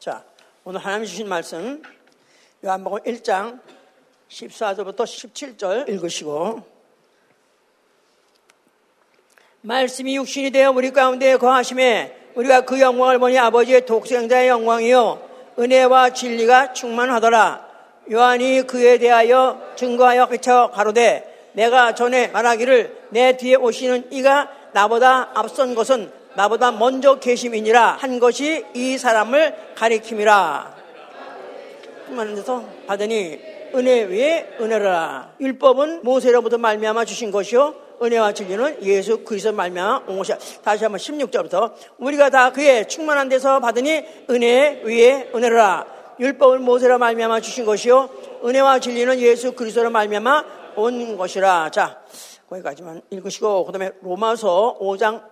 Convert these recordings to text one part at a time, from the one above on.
자, 오늘 하나님 주신 말씀 요한복음 1장 14절부터 17절 읽으시고 말씀이 육신이 되어 우리 가운데 거하심에 우리가 그 영광을 보니 아버지의 독생자의 영광이요 은혜와 진리가 충만하더라. 요한이 그에 대하여 증거하여 그쳐 가로되 내가 전에 말하기를 내 뒤에 오시는 이가 나보다 앞선 것은 나보다 먼저 계심이니라 한 것이 이 사람을 가리킴이라. 많은 데서 받으니 은혜 위에 은혜라. 율법은 모세로부터 말미암아 주신 것이요 은혜와 진리는 예수 그리스도 말미암아 온 것이야. 다시 한번 16절부터 우리가 다 그의 충만한 데서 받으니 은혜 위에 은혜라. 율법은 모세로 말미암아 주신 것이요 은혜와 진리는 예수 그리스도로 말미암아 온 것이라. 자, 거기까지만 읽으시고 그다음에 로마서 5장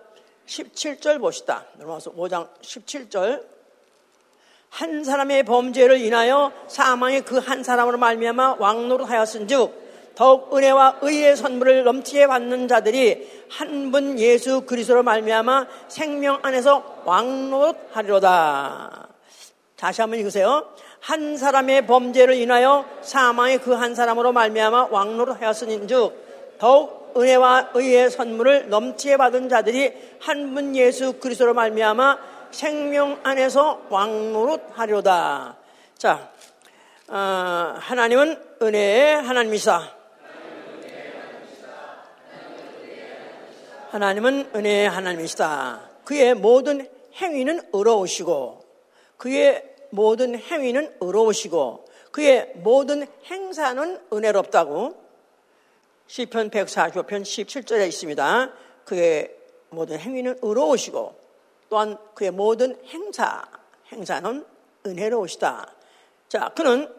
17절 봅시다. 로마서 5장 17절. 한 사람의 범죄를 인하여 사망이 그한 사람으로 말미암아 왕노릇 하였은즉 더욱 은혜와 의의 선물을 넘치게 받는 자들이 한 분 예수 그리스도로 말미암아 생명 안에서 왕노릇 하리로다. 다시 한번 읽으세요. 한 사람의 범죄를 인하여 사망이 그한 사람으로 말미암아 왕노릇 하였은즉 더욱 은혜와 의의 선물을 넘치게 받은 자들이 한 분 예수 그리스도로 말미암아 생명 안에서 왕노릇 하려다. 자, 어, 하나님은 은혜의 하나님이사. 하나님은 은혜의 하나님이시다. 그의 모든 행위는 의로우시고, 그의 모든 행위는 의로우시고, 그의 모든 행사는 은혜롭다고 시편 145편 17절에 있습니다. 그의 모든 행위는 의로우시고 또한 그의 모든 행사, 행사는 은혜로우시다. 자, 그는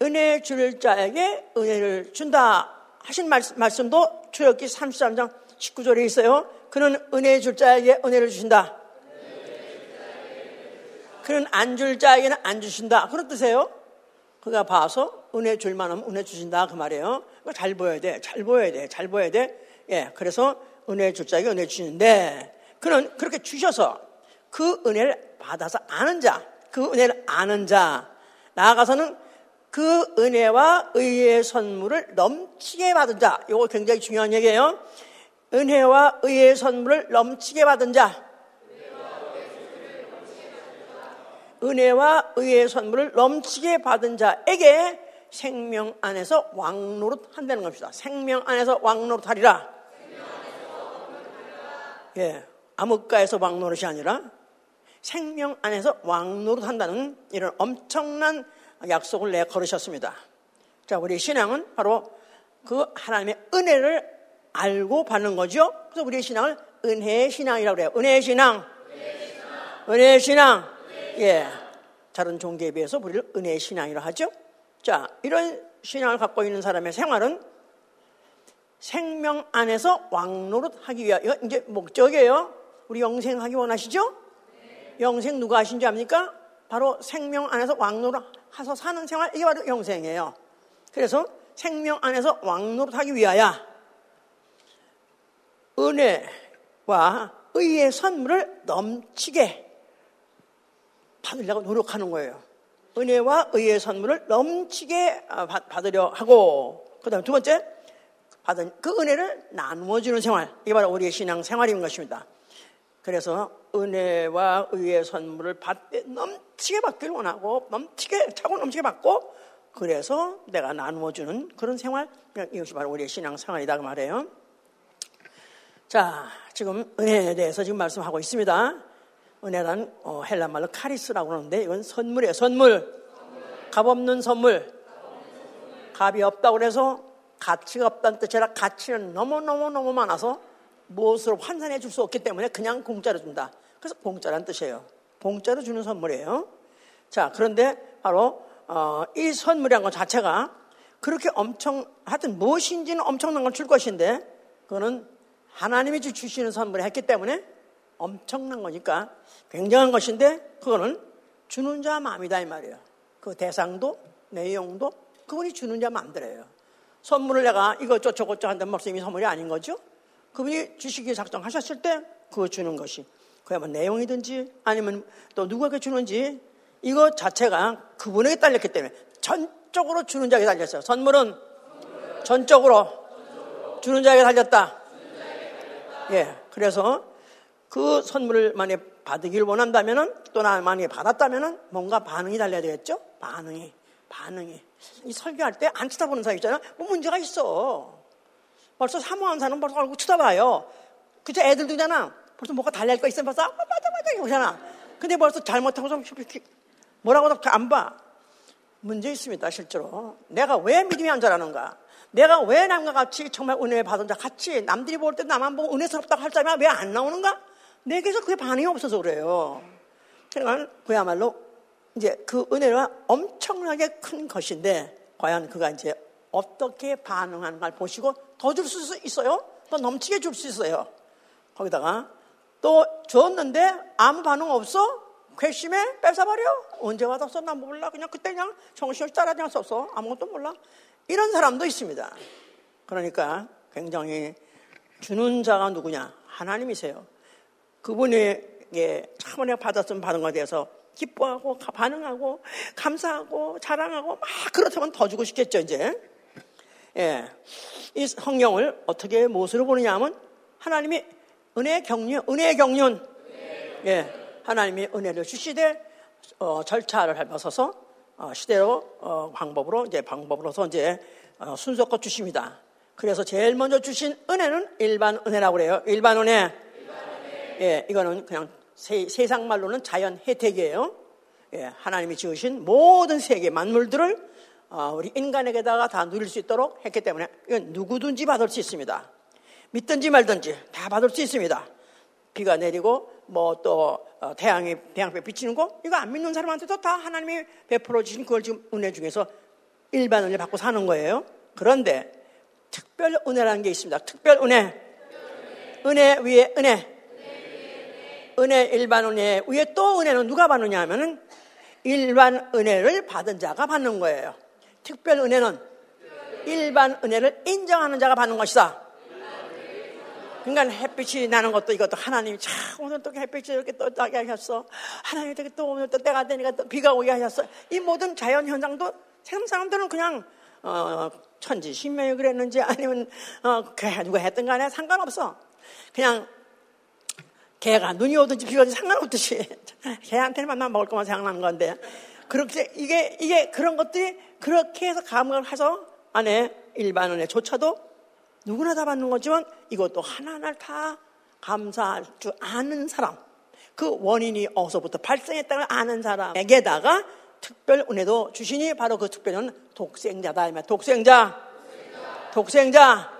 은혜 줄 자에게 은혜를 준다 하신 말씀, 도 출애굽기 33장 19절에 있어요. 그는 은혜 줄 자에게 은혜를 주신다. 그는 안 줄 자에게는 안 주신다. 그런 뜻이에요. 그가 봐서 은혜 줄 만하면 은혜 주신다 그 말이에요. 잘 보여야 돼, 잘 보여야 돼, 잘 보여야 돼. 예, 그래서 은혜 줄 자에게 은혜 주시는데 그는 그렇게 주셔서 그 은혜를 받아서 아는 자, 그 은혜를 아는 자 나아가서는 그 은혜와 의의 선물을 넘치게 받은 자, 이거 굉장히 중요한 얘기예요. 은혜와 의의 선물을 넘치게 받은 자, 은혜와 의의 선물을 넘치게 받은 자에게 생명 안에서 왕노릇 한다는 겁니다. 생명 안에서 왕노릇 하리라. 예, 암흑가에서 왕노릇이 아니라 생명 안에서 왕노릇 한다는 이런 엄청난 약속을 내 걸으셨습니다. 자, 우리 신앙은 바로 그 하나님의 은혜를 알고 받는 거죠. 그래서 우리의 신앙을 은혜의 신앙이라고 그래요. 은혜의 신앙. 은혜의 신앙. 예. 다른 종교에 비해서 우리를 은혜의 신앙이라 하죠. 자, 이런 신앙을 갖고 있는 사람의 생활은 생명 안에서 왕노릇 하기 위하 여 이제 목적이에요. 우리 영생하기 원하시죠? 네. 영생 누가 하신지 압니까? 바로 생명 안에서 왕노릇 하서 사는 생활, 이게 바로 영생이에요. 그래서 생명 안에서 왕노릇 하기 위하여 은혜와 의의 선물을 넘치게 받으려고 노력하는 거예요. 은혜와 의의 선물을 넘치게 아, 받으려 하고, 그 다음에 두 번째, 받은 그 은혜를 나누어 주는 생활. 이게 바로 우리의 신앙 생활인 것입니다. 그래서 은혜와 의의 선물을 받되 넘치게 받기를 원하고, 넘치게, 차고 넘치게 받고, 그래서 내가 나누어 주는 그런 생활. 이것이 바로 우리의 신앙 생활이다. 그 말이에요. 자, 지금 은혜에 대해서 지금 말씀하고 있습니다. 은혜란 어, 헬라 말로 카리스라고 하는데 이건 선물이에요. 선물. 값 없는 선물. 값이 없다고 그래서 가치가 없다는 뜻이라 가치는 너무너무너무 많아서 무엇으로 환산해 줄 수 없기 때문에 그냥 공짜로 준다. 그래서 공짜란 뜻이에요. 공짜로 주는 선물이에요. 자, 그런데 바로 어, 이 선물이란 것 자체가 그렇게 엄청 하여튼 무엇인지는 엄청난 걸 줄 것인데 그거는 하나님이 주시는 선물을 했기 때문에 엄청난 거니까 굉장한 것인데 그거는 주는 자 마음이다 이 말이에요. 그 대상도 내용도 그분이 주는 자 마음대로예요. 선물을 내가 이것저것 저것저것 한다는 말씀이 선물이 아닌 거죠. 그분이 주시기 작정하셨을 때 그거 주는 것이 그야뭐 내용이든지 아니면 또 누구에게 주는지 이거 자체가 그분에게 딸렸기 때문에 전적으로 주는 자에게 달렸어요. 선물은 전적으로 주는 자에게 달렸다. 예, 그래서 그 선물을 만약 받으길 원한다면은 또나 만약에 받았다면은 뭔가 반응이 달려야 되겠죠? 반응이, 반응이. 이 설교할 때 안 쳐다보는 사람 있잖아. 뭐 문제가 있어. 벌써 사모하는 사람은 벌써 얼굴 쳐다봐요. 그저 애들도잖아. 벌써 뭐가 달릴 거 있으면 벌써 아, 맞아, 맞아, 이러잖아. 근데 벌써 잘못하고 좀 뭐라고도 안 봐. 문제 있습니다, 실제로. 내가 왜 믿음이 안 자라는가? 내가 왜 남과 같이 정말 은혜 받은 자 같이 남들이 볼 때 나만 보고 은혜스럽다고 할 자면 왜 안 나오는가? 내게서 그게 반응이 없어서 그래요. 그러니까 그야말로 이제 그 은혜가 엄청나게 큰 것인데 과연 그가 이제 어떻게 반응하는가를 보시고 더 줄 수 있어요? 더 넘치게 줄 수 있어요. 거기다가 또 줬는데 아무 반응 없어? 괘씸해? 뺏어버려? 언제 받았어? 나 몰라. 그냥 그때 그냥 정신을 따라냥 썼어. 아무것도 몰라. 이런 사람도 있습니다. 그러니까 굉장히 주는 자가 누구냐? 하나님이세요. 그분에게 참 은혜 받았으면 받은 것에 대해서 기뻐하고 반응하고 감사하고 자랑하고 막 그렇다면 더 주고 싶겠죠 이제. 예, 이 성경을 어떻게 무엇으로 보느냐 하면 하나님이 은혜 경륜, 은혜 경륜. 예, 하나님이 은혜를 주시되 어, 절차를 밟아서서 어, 시대로 어, 방법으로 이제 방법으로서 이제 어, 순서껏 주십니다. 그래서 제일 먼저 주신 은혜는 일반 은혜라고 그래요. 일반 은혜. 예, 이거는 그냥 세, 상 말로는 자연 혜택이에요. 예, 하나님이 지으신 모든 세계 만물들을 어, 우리 인간에게다가 다 누릴 수 있도록 했기 때문에 이건 누구든지 받을 수 있습니다. 믿든지 말든지 다 받을 수 있습니다. 비가 내리고 뭐또 어, 태양이 태양빛 비치는 거 이거 안 믿는 사람한테도 다 하나님이 베풀어 주신 그걸 지금 은혜 중에서 일반 은혜 받고 사는 거예요. 그런데 특별 은혜라는 게 있습니다. 특별 은혜. 은혜 위에 은혜. 은혜 일반 은혜 위에 또 은혜는 누가 받느냐 하면은 일반 은혜를 받은 자가 받는 거예요. 특별 은혜는 일반 은혜를 인정하는 자가 받는 것이다. 그러니까 햇빛이 나는 것도 이것도 하나님이 참 오늘 또 햇빛이 이렇게 또 나게 하셨어. 하나님이 되게 또 오늘 또 때가 되니까 또 비가 오게 하셨어. 이 모든 자연 현상도 세상 사람들은 그냥 어, 천지 신명이 그랬는지 아니면 어, 누가 했던 간에 상관없어. 그냥 개가 눈이 오든지 비가 오든지 상관없듯이. 개한테만 만 먹을 것만 생각나는 건데. 그렇게 이게 이게 그런 것들이 그렇게 해서 감각을 해서 안에 일반 은혜조차도 누구나 다 받는 거지만 이것도 하나하나 다 감사할 줄 아는 사람. 그 원인이 어디서부터 발생했다는 아는 사람에게다가 특별 은혜도 주시니 바로 그 특별은 독생자다. 독생자, 독생자,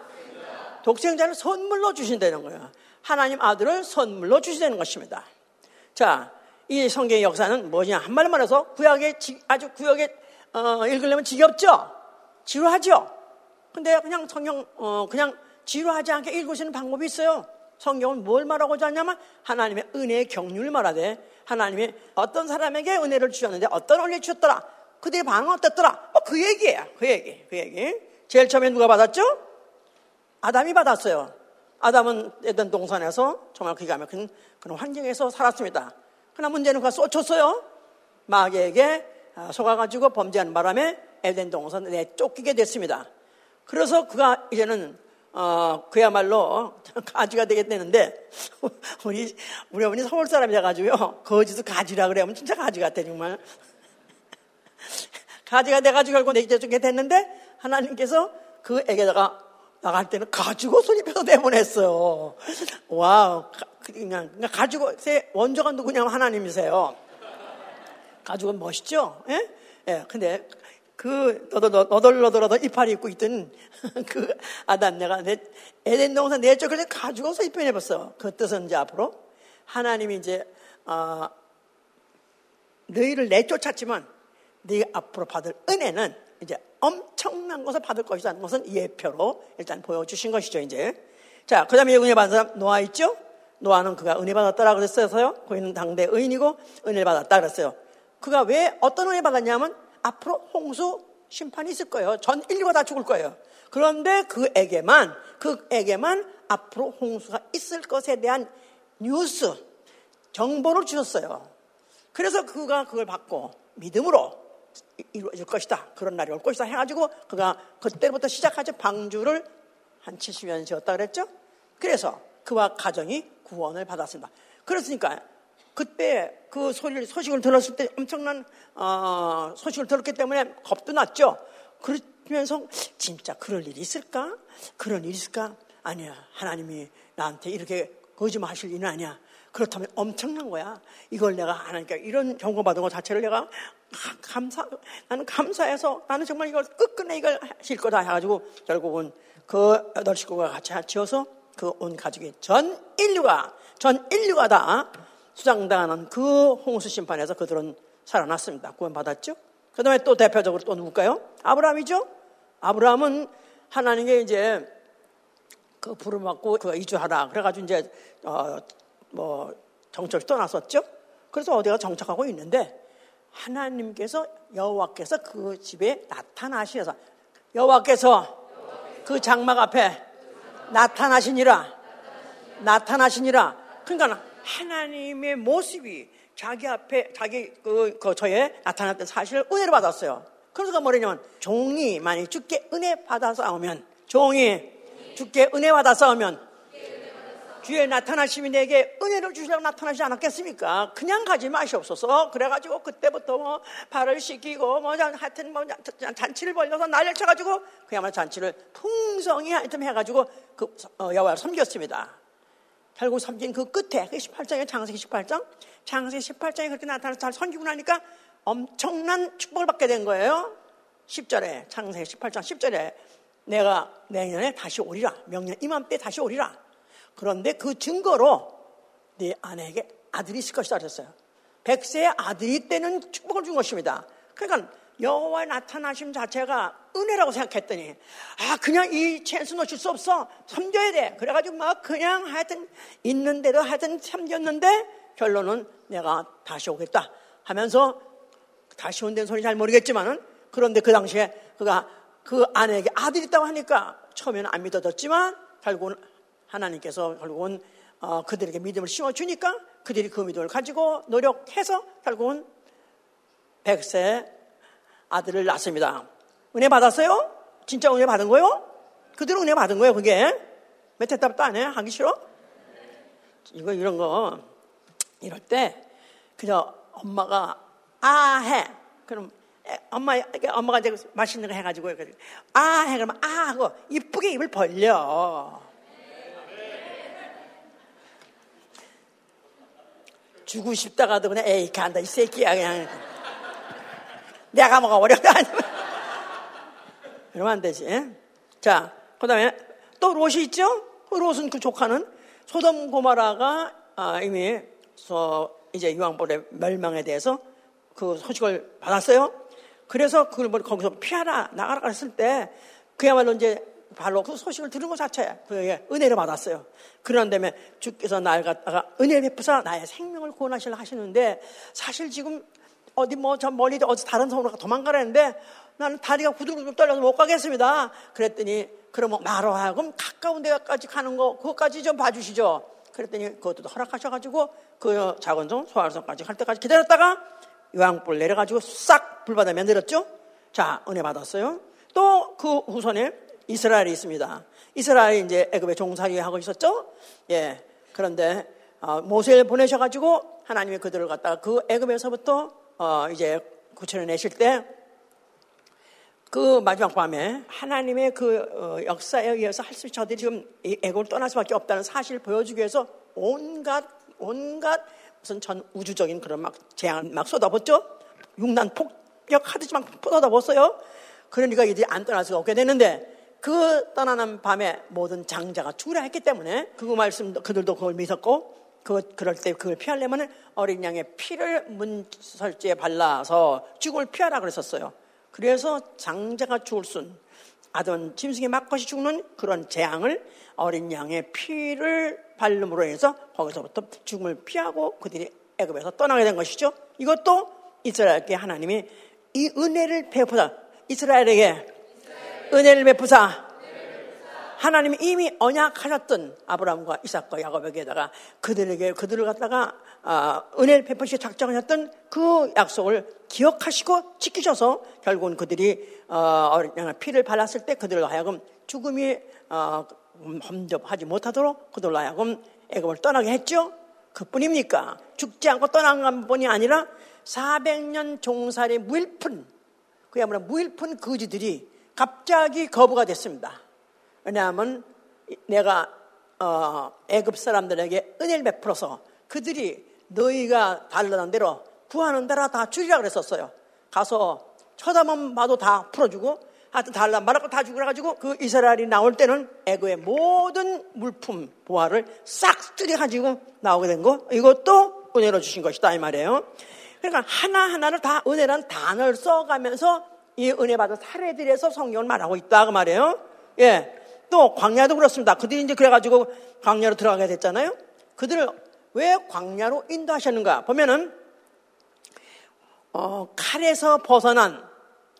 독생자를 선물로 주신다는 거예요. 하나님 아들을 선물로 주시다는 것입니다. 자, 이 성경의 역사는 뭐냐? 한말로 말해서 구약에 아주 구약에 어, 읽으려면 지겹죠? 지루하죠? 근데 그냥 성경 어, 그냥 지루하지 않게 읽으시는 방법이 있어요. 성경은 뭘 말하고자 하냐면 하나님의 은혜의 경륜을 말하되 하나님이 어떤 사람에게 은혜를 주셨는데 어떤 은혜 주셨더라. 그들의 반응 어땠더라. 뭐 그 얘기예요. 그 얘기. 그 얘기. 제일 처음에 누가 받았죠? 아담이 받았어요. 아담은 에덴 동산에서 정말 기가 막힌 그런 환경에서 살았습니다. 그러나 문제는 그가 쏘쳤어요. 마귀에게 아, 속아가지고 범죄하는 바람에 에덴 동산 내 쫓기게 됐습니다. 그래서 그가 이제는 어, 그야말로 가지가 되겠다는데 우리 우리 어머니 서울 사람이라 가지고요 거지도 가지라 그래면 진짜 가지 같아 정말 가지가 돼가지고 결국 내 이제 됐는데 하나님께서 그 애에다가 나갈 때는 가지고 손입혀서 내보냈어요. 와우. 그냥, 그러니까 가지고, 원조가 누구냐면 하나님이세요. 가지고 멋있죠? 예? 예. 근데 그 너덜너덜너덜 이파리 입고 있던 그 아담 내가 내 에덴 동산 내 쪽을 가지고서 입혀내봤어. 그 뜻은 이제 앞으로 하나님이 이제 어, 너희를 내쫓았지만 네 앞으로 받을 은혜는 이제 엄청난 것을 받을 것이라는 것은 예표로 일단 보여주신 것이죠, 이제. 자, 그 다음에 은혜 받은 사람, 노아 있죠? 노아는 그가 은혜 받았다라고 그랬어요. 그는 당대 의인이고 은혜를 받았다 그랬어요. 그가 왜 어떤 은혜 받았냐면 앞으로 홍수 심판이 있을 거예요. 전 인류가 다 죽을 거예요. 그런데 그에게만, 그에게만 앞으로 홍수가 있을 것에 대한 뉴스, 정보를 주셨어요. 그래서 그가 그걸 받고 믿음으로 이루어질 것이다. 그런 날이 올 것이다. 해가지고 그가 그때부터 시작하죠. 방주를 한 70년 지었다 그랬죠. 그래서 그와 가정이 구원을 받았습니다. 그렇으니까 그때 그 소식을 들었을 때 엄청난, 어, 소식을 들었기 때문에 겁도 났죠. 그러면서 진짜 그럴 일이 있을까? 그런 일이 있을까? 아니야. 하나님이 나한테 이렇게 거짓말 하실 일은 아니야. 그렇다면 엄청난 거야. 이걸 내가 하나니까 이런 경고 받은 것 자체를 내가 감사, 나는 감사해서 나는 정말 이걸 끝끝내 이걸 하실 거다 해가지고 결국은 그 여덟 식구가 같이 지어서 그 온 가족이 전 인류가, 전 인류가 다 수장당하는 그 홍수 심판에서 그들은 살아났습니다. 구원받았죠? 그 다음에 또 대표적으로 또 누굴까요? 아브라함이죠? 아브라함은 하나님께 이제 그 부름 받고 그 이주하라. 그래가지고 이제, 어, 뭐, 정착 떠났었죠? 그래서 어디가 정착하고 있는데 하나님께서 여호와께서 그 집에 나타나시어서 여호와께서 그 장막 앞에 나타나시니라 나타나시니라 그러니까 하나님의 모습이 자기 앞에 자기 그, 그 저에 나타났던 사실을 은혜를 받았어요. 그래서 뭐냐면 종이 만약 주께 은혜 받아 싸우면 종이 주께 은혜 받아 싸우면 주에 나타나심이 내게 은혜를 주시려고 나타나지 않았겠습니까? 그냥 가지 마시옵소서. 그래가지고 그때부터 뭐 발을 씻기고 뭐 하여튼 뭐 잔치를 벌려서 날려 쳐가지고 그야말로 잔치를 풍성히 하여튼 해가지고 그 어, 여호와를 섬겼습니다. 결국 섬긴 그 끝에 그 18장에 장세기 18장 장세기 18장에 그렇게 나타나서 잘 섬기고 나니까 엄청난 축복을 받게 된 거예요. 10절에 장세기 18장 10절에 내가 내년에 다시 오리라 명년 이맘때 다시 오리라 그런데 그 증거로 네 아내에게 아들이 있을 것이다 그랬어요. 백세의 아들이 때는 축복을 준 것입니다. 그러니까 여호와의 나타나심 자체가 은혜라고 생각했더니 아 그냥 이 찬스 놓칠 수 없어 섬겨야 돼 그래가지고 막 그냥 하여튼 있는 대로 하여튼 섬겼는데 결론은 내가 다시 오겠다 하면서 다시 온다는 소리 잘 모르겠지만은 그런데 그 당시에 그가 그 아내에게 아들이 있다고 하니까 처음에는 안 믿어졌지만 결국은 하나님께서 결국은 어, 그들에게 믿음을 심어주니까 그들이 그 믿음을 가지고 노력해서 결국은 백세 아들을 낳습니다. 은혜 받았어요? 진짜 은혜 받은 거요? 그들은 은혜 받은 거예요, 그게. 몇 대답도 안 해? 하기 싫어? 이거, 이런 거, 이럴 때, 그냥 엄마가, 아, 해. 그럼, 엄마, 엄마가 이제 맛있는 거 해가지고, 아, 해. 그러면, 아, 하고, 이쁘게 입을 벌려. 주고 싶다가도 그냥 에이 간다 이 새끼야 그냥. 내가 뭐가 어렵다 이러면 안 되지 자그 다음에 또 롯이 있죠? 그 롯은 그 조카는 소돔 고마라가 아, 이미 서 이제 유황불의 멸망에 대해서 그 소식을 받았어요. 그래서 그걸 뭐 거기서 피하라 나가라 했을 때 그야말로 이제 바로 그 소식을 들은 것 자체에 그에게 은혜를 받았어요. 그런 다음에 주께서 날 갖다가 은혜 베푸사 나의 생명을 구원하시려 하시는데 사실 지금 어디 뭐 저 멀리 어디 다른 섬으로 도망가라는데 나는 다리가 구들구들 떨려서 못 가겠습니다. 그랬더니 그러면 말로 하여금 가까운 데까지 가는 거 그것까지 좀 봐주시죠. 그랬더니 그것도 허락하셔가지고 그 작은 성 소활성까지 갈 때까지 기다렸다가 요양불 내려가지고 싹 불바다에 내렸죠. 자 은혜 받았어요. 또 그 후손에 이스라엘이 있습니다. 이스라엘이 이제 애굽에 종살이 하고 있었죠. 예. 그런데 어, 모세를 보내셔 가지고 하나님이 그들을 갖다가 그 애굽에서부터 어, 이제 구출해 내실 때 그 마지막 밤에 하나님의 그 어, 역사에 의해서 할 수 있는 저들이 지금 애굽을 떠날 수밖에 없다는 사실을 보여주기 위해서 온갖 온갖 무슨 전 우주적인 그런 막 재앙을 막 쏟아붓죠. 육난 폭격하듯이 막 쏟아붓어요. 그러니까 이들이 안 떠날 수가 없게 되는데 그 떠나는 밤에 모든 장자가 죽으라 했기 때문에 그 말씀 그들도 그걸 믿었고 그 그럴 때 그걸 피하려면 어린 양의 피를 문설지에 발라서 죽을 피하라 그랬었어요. 그래서 장자가 죽을 순 아던 짐승의 막것이 죽는 그런 재앙을 어린 양의 피를 발름으로 해서 거기서부터 죽음을 피하고 그들이 애굽에서 떠나게 된 것이죠. 이것도 이스라엘께 하나님이 이 은혜를 베푸다 이스라엘에게 은혜를 베푸사 하나님이 이미 언약하셨던 아브라함과 이삭과 야곱에게다가 그들에게 그들을 갖다가 아, 은혜를 베푸시 작정하셨던 그 약속을 기억하시고 지키셔서 결국은 그들이 어, 피를 발랐을 때 그들로 하여금 죽음이 어, 험접하지 못하도록 그들로 하여금 애굽을 떠나게 했죠. 그뿐입니까? 죽지 않고 떠난 것뿐이 아니라 400년 종살이 무일푼 그야말로 무일푼 거지들이 갑자기 거부가 됐습니다. 왜냐하면 내가 어, 애굽 사람들에게 은혜를 베풀어서 그들이 너희가 달라는 대로 구하는 대로 다 주리라 그랬었어요. 가서 쳐다만 봐도 다 풀어주고 하여튼 달라 말하고 다 죽으라가지고 그 이스라엘이 나올 때는 애굽의 모든 물품 보화를 싹 들여가지고 나오게 된 거 이것도 은혜로 주신 것이다 이 말이에요. 그러니까 하나하나를 다 은혜란 단어를 써가면서 이 은혜 받은 사례들에서 성경을 말하고 있다 그 말이에요. 예. 또 광야도 그렇습니다. 그들이 이제 그래가지고 광야로 들어가게 됐잖아요. 그들을 왜 광야로 인도하셨는가 보면은 어, 칼에서 벗어난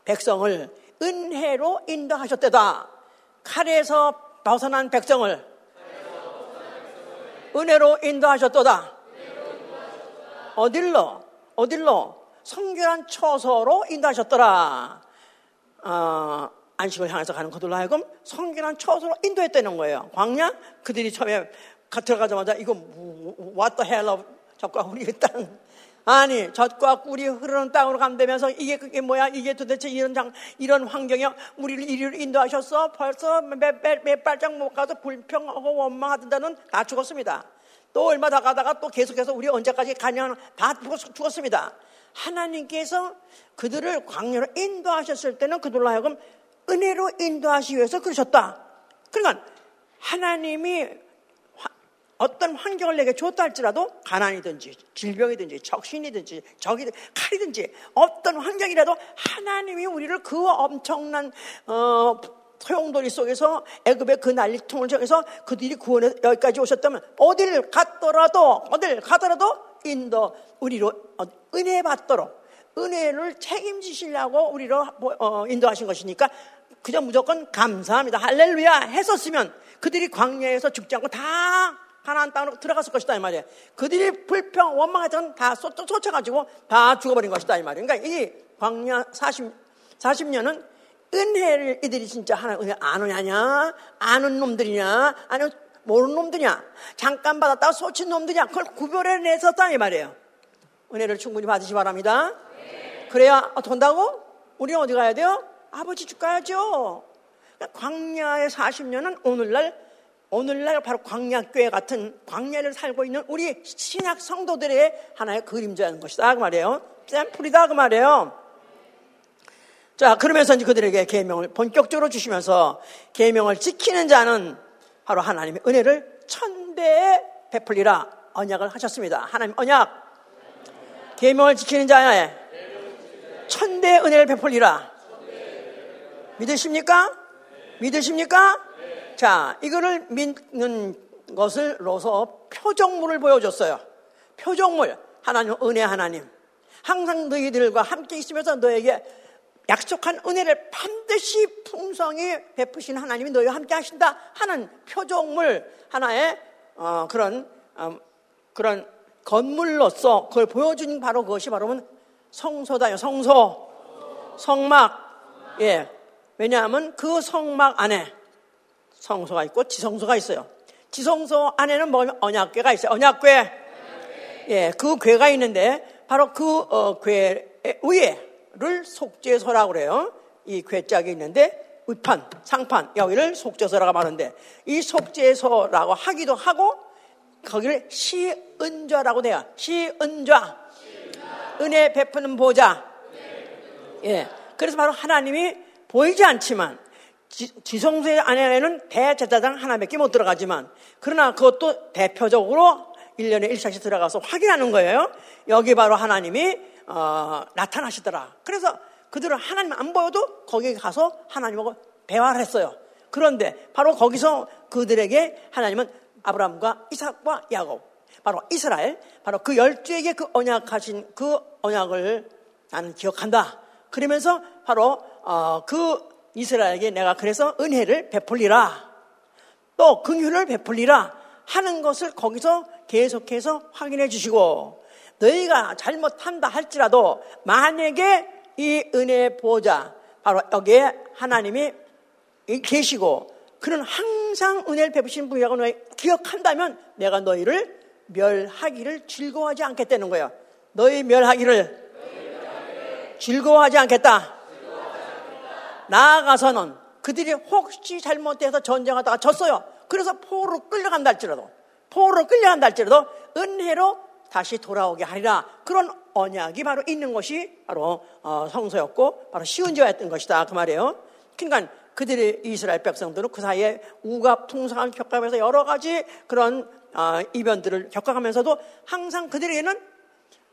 백성을 은혜로 인도하셨대다. 칼에서 벗어난 백성을 은혜로 인도하셨도다. 어딜로? 어딜로? 성결한 처소로 인도하셨더라. 어, 안식을 향해서 가는 그들로 하여금 성결한 처소로 인도했다는 거예요. 광야? 그들이 처음에 들어가자마자 이거 the hell of 적과 우리 땅. 아니 젖과 꿀이 흐르는 땅으로 간다면서 이게 그게 뭐야? 이게 도대체 이런 장 이런 환경에 우리를 이리로 인도하셨어 벌써 몇, 몇, 몇 발짝 못 가서 불평하고 원망하던다는 다 죽었습니다. 또 얼마 더 가다가 또 계속해서 우리 언제까지 가냐 다 죽었습니다 하나님께서 그들을 광야로 인도하셨을 때는 그들로 하여금 은혜로 인도하시기 위해서 그러셨다. 그러니까 하나님이 어떤 환경을 내게 줬다 할지라도 가난이든지 질병이든지 적신이든지 적이 칼이든지 어떤 환경이라도 하나님이 우리를 그 엄청난 어, 소용돌이 속에서 애굽의 그 난리통을 통해서 그들이 구원해 여기까지 오셨다면 어딜 갔더라도 어딜 가더라도 인도 우리로 어, 은혜 받도록 은혜를 책임지시려고 우리로 어, 인도하신 것이니까 그저 무조건 감사합니다 할렐루야 했었으면 그들이 광야에서 죽지 않고 다 가나안 땅으로 들어갔을 것이다 이 말이에요. 그들이 불평 원망했던 다 쫓아가지고 다 죽어버린 것이다 이 말이에요. 그러니까 이 광야 40 40년은 은혜를 이들이 진짜 하나 은혜 아느냐 아는 놈들이냐 아니면 모르는 놈들이냐 잠깐 받았다가 쏟친 놈들이냐 그걸 구별해냈었다 이 말이에요. 은혜를 충분히 받으시 바랍니다. 그래야 어떻게 한다고? 우리는 어디 가야 돼요? 아버지 집 가야죠. 그러니까 광야의 40년은 오늘날 오늘날 바로 광야교회 같은 광야를 살고 있는 우리 신약 성도들의 하나의 그림자인 것이다 그 말이에요. 샘플이다 그 말이에요. 자 그러면서 이제 그들에게 계명을 본격적으로 주시면서 계명을 지키는 자는 바로 하나님의 은혜를 천대에 베풀리라 언약을 하셨습니다. 하나님 언약 계명을 지키는 자에 천대의 은혜를 베풀리라 믿으십니까? 믿으십니까? 자, 이거를 믿는 것을로서 표정물을 보여줬어요. 표정물. 하나님, 은혜 하나님. 항상 너희들과 함께 있으면서 너에게 약속한 은혜를 반드시 풍성히 베푸신 하나님이 너희와 함께 하신다 하는 표정물 하나의 어, 그런 어, 그런 건물로서 그걸 보여준 바로 그것이 바로 성소다요. 성소, 성막. 예. 왜냐하면 그 성막 안에 성소가 있고 지성소가 있어요. 지성소 안에는 뭐 언약궤가 있어요. 언약궤. 예, 그 궤가 있는데 바로 그 어, 궤 위에 를 속죄소라고 그래요. 이 궤짝이 있는데 위판, 상판 여기를 속죄소라고 하는데 이 속죄소라고 하기도 하고 거기를 시은좌라고 돼요. 시은좌. 은혜 베푸는 보좌. 예. 그래서 바로 하나님이 보이지 않지만 지, 성소의 안에는 대제사장 하나밖에 못 들어가지만 그러나 그것도 대표적으로 1년에 1차씩 들어가서 확인하는 거예요. 여기 바로 하나님이 어, 나타나시더라. 그래서 그들은 하나님 안 보여도 거기 가서 하나님하고 대화를 했어요. 그런데 바로 거기서 그들에게 하나님은 아브라함과 이삭과 야곱, 바로 이스라엘, 바로 그 열주에게 그 언약하신 그 언약을 나는 기억한다. 그러면서 바로 어, 그 이스라엘에게 내가 그래서 은혜를 베풀리라. 또 긍휼을 베풀리라 하는 것을 거기서 계속해서 확인해 주시고 너희가 잘못한다 할지라도 만약에 이 은혜 보좌 바로 여기에 하나님이 계시고 그는 항상 은혜를 베푸시는 분이라고 너희 기억한다면 내가 너희를 멸하기를 즐거워하지 않겠다는 거예요. 너희 멸하기를 즐거워하지 않겠다. 나아가서는 그들이 혹시 잘못해서 전쟁하다가 졌어요. 그래서 포로 끌려간다 할지라도 포로 끌려간다 할지라도 은혜로 다시 돌아오게 하리라. 그런 언약이 바로 있는 것이 바로 어, 성소였고 바로 시은지였던 것이다 그 말이에요. 그러니까 그들의 이스라엘 백성들은 그 사이에 우갑 통상을 겪어가면서 여러 가지 그런 어, 이변들을 겪어가면서도 항상 그들에게는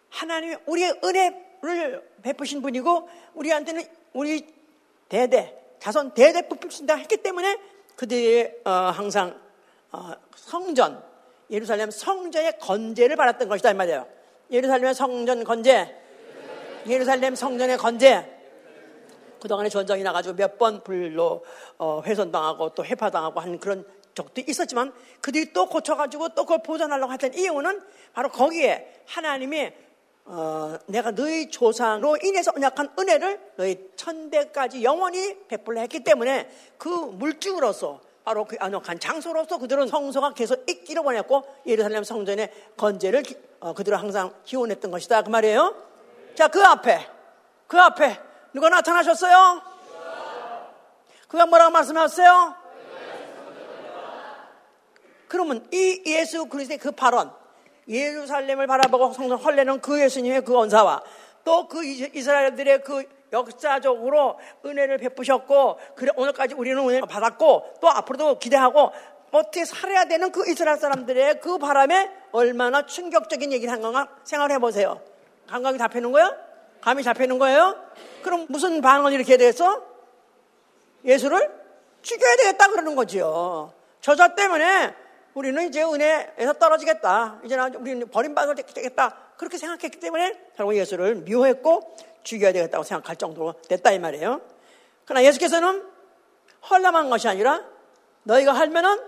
하나님이 우리의 은혜를 베푸신 분이고 우리한테는 우리 대대 자손 대대 베푸신다 했기 때문에 그들이 어, 항상 어, 성전 예루살렘 성전의 건재를 받았던 것이다 이 말이에요. 예루살렘의 성전 건재, 예루살렘 성전의 건재. 그동안에 전쟁이 나가지고 몇 번 불로 어, 훼손당하고 또 해파당하고 한 그런 적도 있었지만 그들이 또 고쳐가지고 또 그걸 보존하려고 했던 이유는 바로 거기에 하나님이 어, 내가 너희 조상으로 인해서 언약한 은혜를 너희 천대까지 영원히 베풀려 했기 때문에 그 물증으로서 바로 그 안역한 장소로서 그들은 성소가 계속 있기를 원했고 예루살렘 성전의 건재를 어, 그들은 항상 기원했던 것이다 그 말이에요. 자 그 앞에 그 앞에 누가 나타나셨어요? 그가 뭐라고 말씀하셨어요? 그러면 이 예수 그리스도의 그 발언 예루살렘을 바라보고 성전 헐레는 그 예수님의 그 언사와 또 그 이스라엘들의 그 역사적으로 은혜를 베푸셨고 그래 오늘까지 우리는 은혜를 받았고 또 앞으로도 기대하고 어떻게 살아야 되는 그 이스라엘 사람들의 그 바람에 얼마나 충격적인 얘기를 한 건가 생각해 보세요. 감각이 잡히는 거예요? 감이 잡히는 거예요? 그럼 무슨 반응을 이렇게 돼서 예수를 죽여야 되겠다 그러는 거지요. 저자 때문에 우리는 이제 은혜에서 떨어지겠다. 이제는 우리는 버림받을 되겠다. 그렇게 생각했기 때문에 결국 예수를 미워했고 죽여야 되겠다고 생각할 정도로 됐다 이 말이에요. 그러나 예수께서는 헐람한 것이 아니라 너희가 할면은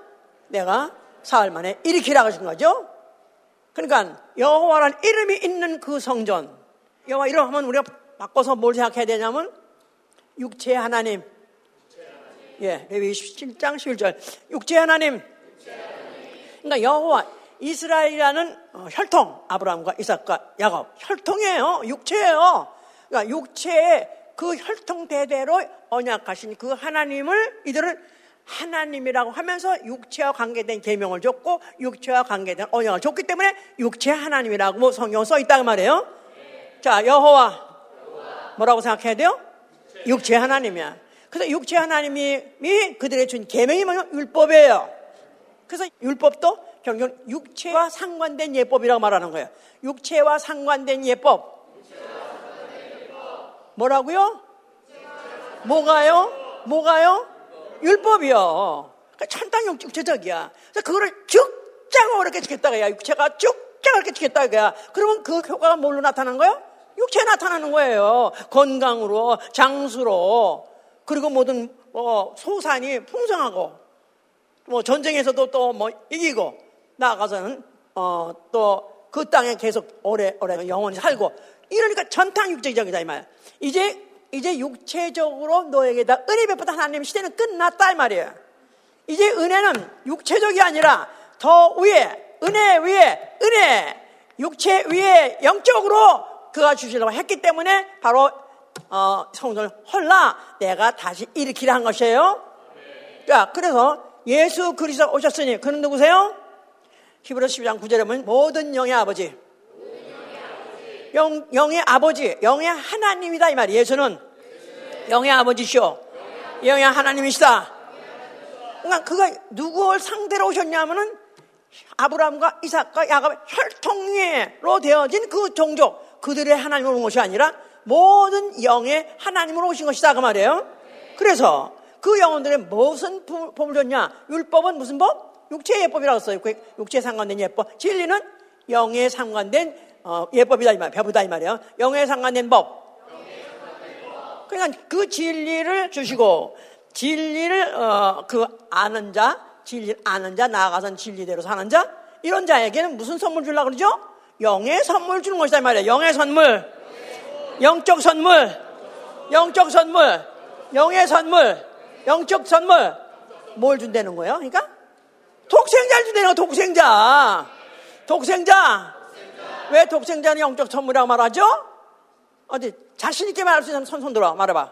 내가 사흘 만에 일으키라 하신 거죠. 그러니까 여호와란 이름이 있는 그 성전 여호와 이름 하면 우리가 바꿔서 뭘 생각해야 되냐면 육체 하나님. 예, 레위 17장 11절. 육체 하나님. 그러니까 여호와 이스라엘이라는 어, 혈통 아브라함과 이삭과 야곱. 혈통이에요. 육체예요 그러니까 육체의 그 혈통 대대로 언약하신 그 하나님을 이들은 하나님이라고 하면서 육체와 관계된 계명을 줬고 육체와 관계된 언약을 줬기 때문에 육체 하나님이라고 성경 써 있다고 말이에요. 자 여호와 뭐라고 생각해야 돼요? 육체 하나님이야. 그래서 육체 하나님이 그들의 준 계명이 뭐냐 율법이에요. 그래서 율법도 결국 육체와 상관된 예법이라고 말하는 거예요. 육체와 상관된 예법. 뭐라고요? 뭐가요? 뭐가요? 율법이요. 그러니까 천당 육체적이야. 그래서 그거를 쭉장 어렵게 지켰다가 야 육체가 쭉장 어렵게 지켰다 이거야. 그러면 그 효과가 뭘로 나타난 거예요? 육체에 나타나는 거예요. 건강으로, 장수로, 그리고 모든 뭐 소산이 풍성하고, 뭐 전쟁에서도 또 뭐 이기고, 나아가서는 어, 또 그 땅에 계속 오래 오래 영원히 살고 이러니까 전탕 육체적이다 이 말. 이제 이제 육체적으로 너에게 다 은혜 베푸다 하나님 시대는 끝났다 이 말이에요. 이제 은혜는 육체적이 아니라 더 위에 은혜 위에 은혜 육체 위에 영적으로 그가 주시려고 했기 때문에 바로 어, 성전을 헐라 내가 다시 일으키라 한 것이에요. 자, 그래서 예수 그리스도 오셨으니 그는 누구세요? 히브리 12장 9절에 보면 모든 영의 아버지 영, 영의 아버지, 영의 하나님이다 이 말이에요. 예수는 영의 아버지시오. 영의 하나님이시다. 그러니까 그가 누구를 상대로 오셨냐면은 아브라함과 이삭과 야곱의 혈통으로 되어진 그 종족 그들의 하나님으로 온 것이 아니라 모든 영의 하나님으로 오신 것이다 그 말이에요. 그래서 그 영혼들의 무슨 법을 줬냐? 율법은 무슨 법? 육체의 예법이라고 써요. 그 육체에 상관된 예법. 진리는 영에 상관된 어, 예법이다 이 말, 배부다 이 말이에요. 영에 상관된 법. 그러니까 그 진리를 주시고 진리를 어, 그 아는 자, 진리 아는 자 나아가선 진리대로 사는 자 이런 자에게는 무슨 선물 주려고 그러죠? 영의 선물 주는 것이다 말이에요. 영의 선물. 영적 선물. 영적 선물. 영의 선물. 영적 선물. 뭘 준다는 거예요? 그러니까 독생자를 준다는 거 독생자. 독생자. 왜 독생자는 영적 선물이라고 말하죠? 어디 자신있게 말할 수 있는 손, 손 들어 말해봐.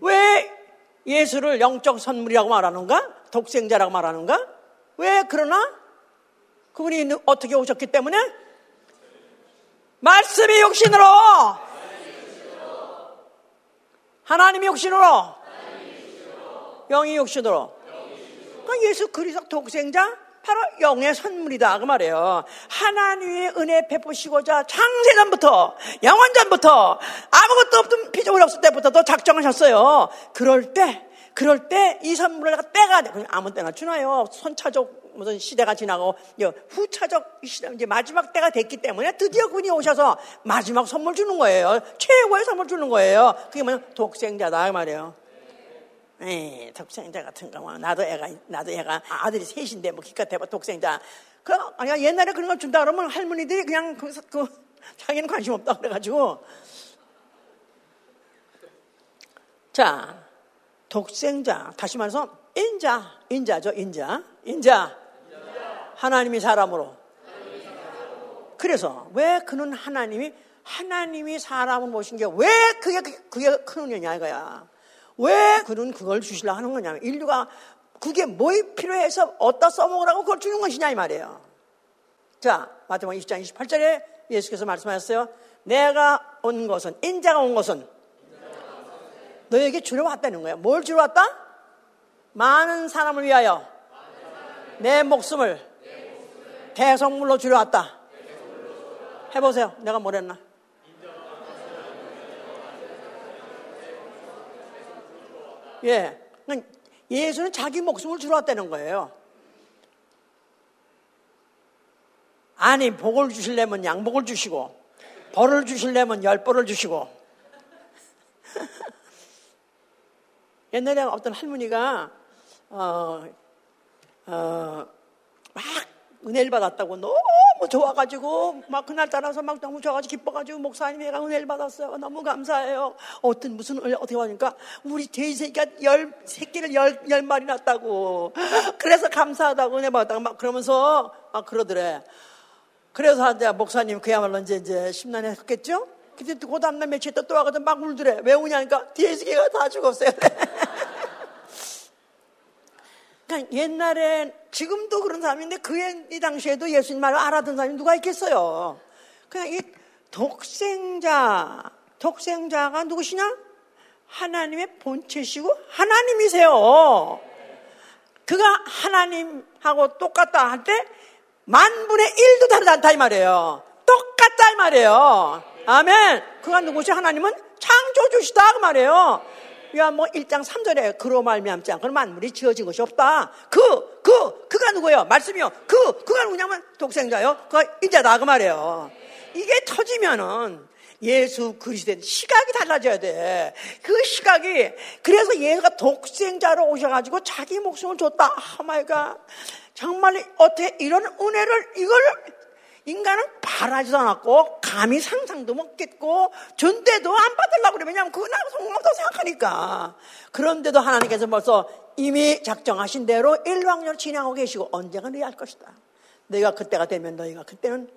왜 예수를 영적 선물이라고 말하는가? 독생자라고 말하는가? 왜 그러나? 그분이 어떻게 오셨기 때문에? 말씀이 육신으로! 하나님이 육신으로! 영이 육신으로! 그러니까 예수 그리스도 독생자 바로 영의 선물이다 그 말이에요. 하나님의 은혜 베푸시고자 창세전부터 영원전부터 아무것도 없던 피조물 없을 때부터 도 작정하셨어요. 그럴 때 그럴 때 이 선물을 때가 돼. 아무 때나 주나요. 선차적 무슨 시대가 지나고 후차적 시대 이제 마지막 때가 됐기 때문에 드디어 그분이 오셔서 마지막 선물 주는 거예요. 최고의 선물 주는 거예요. 그게 뭐냐 독생자다 그 말이에요. 에이, 독생자 같은 경우는 나도 애가 나도 애가 아들이 셋인데 뭐 기껏 대봐 독생자. 그 아니 옛날에 그런 걸 준다 그러면 할머니들이 그냥 그, 그 자기는 관심 없다 그래가지고. 자 독생자. 다시 말해서 인자. 인자죠 인자. 인자. 하나님이 사람으로. 그래서 왜 그는 하나님이 하나님이 사람을 모신 게 왜 그게 그게 큰 은혜냐 이거야. 왜 그는 그걸 주시려 하는 거냐면 인류가 그게 뭐에 필요해서 어디다 써먹으라고 그걸 주는 것이냐 이 말이에요. 자, 마태복음 20장 28절에 예수께서 말씀하셨어요. 내가 온 것은 인자가 온 것은 너에게 주러 왔다는 거예요. 뭘 주러 왔다? 많은 사람을 위하여 내 목숨을 대성물로 주러 왔다. 해보세요. 내가 뭐랬나? 예. 예수는 자기 목숨을 주러 왔다는 거예요. 아니, 복을 주실려면 양복을 주시고, 벌을 주실려면 열벌을 주시고. 옛날에 어떤 할머니가, 어, 어, 막 은혜를 받았다고 너무 좋아가지고 막 그날 따라서 막 너무 좋아가지고 기뻐가지고 목사님이 가 은혜를 받았어요. 너무 감사해요. 어떤 무슨 은혜 어떻게 하니까 우리 돼지 새끼가 열 새끼를 열, 열 마리 낳았다고. 그래서 감사하다고 은혜 받았다고 막 그러면서 막 그러더래. 그래서 이제 목사님 그야말로 이제 이제 심란했겠죠? 근데 그 다음날 며칠 또 와가지고 막 울더래. 왜 우냐니까 뒤에 새끼가 다 죽었어요. 그러니까 옛날에 지금도 그런 사람인데 그이 당시에도 예수님 말을 알아듣는 사람이 누가 있겠어요? 그냥 이 독생자, 독생자가 누구시냐? 하나님의 본체시고 하나님이세요. 그가 하나님하고 똑같다 할 때 만분의 일도 다르지 않다 이 말이에요. 똑같다 이 말이에요. 아멘. 그가 누구시? 하나님은 창조주시다 그 말이에요. 요한뭐 1장 3절에 그로 말미암지 않고는 만물이 지어진 것이 없다. 그, 그, 그가 누구예요? 말씀이요. 그, 그가 누구냐면 독생자요. 그가 인자다 그 말이에요. 이게 터지면은 예수 그리스도의 시각이 달라져야 돼. 그 시각이 그래서 예수가 독생자로 오셔가지고 자기 목숨을 줬다. 아 마이 갓. 정말 어떻게 이런 은혜를 이걸 인간은 바라지도 않았고 감히 상상도 못겠고 전대도 안 받으려고 그래. 왜냐하면 그건 성공하다고 생각하니까. 그런데도 하나님께서 벌써 이미 작정하신 대로 일왕년 진행하고 계시고 언젠가 너희 할 것이다. 내가 그때가 되면 너희가 그때는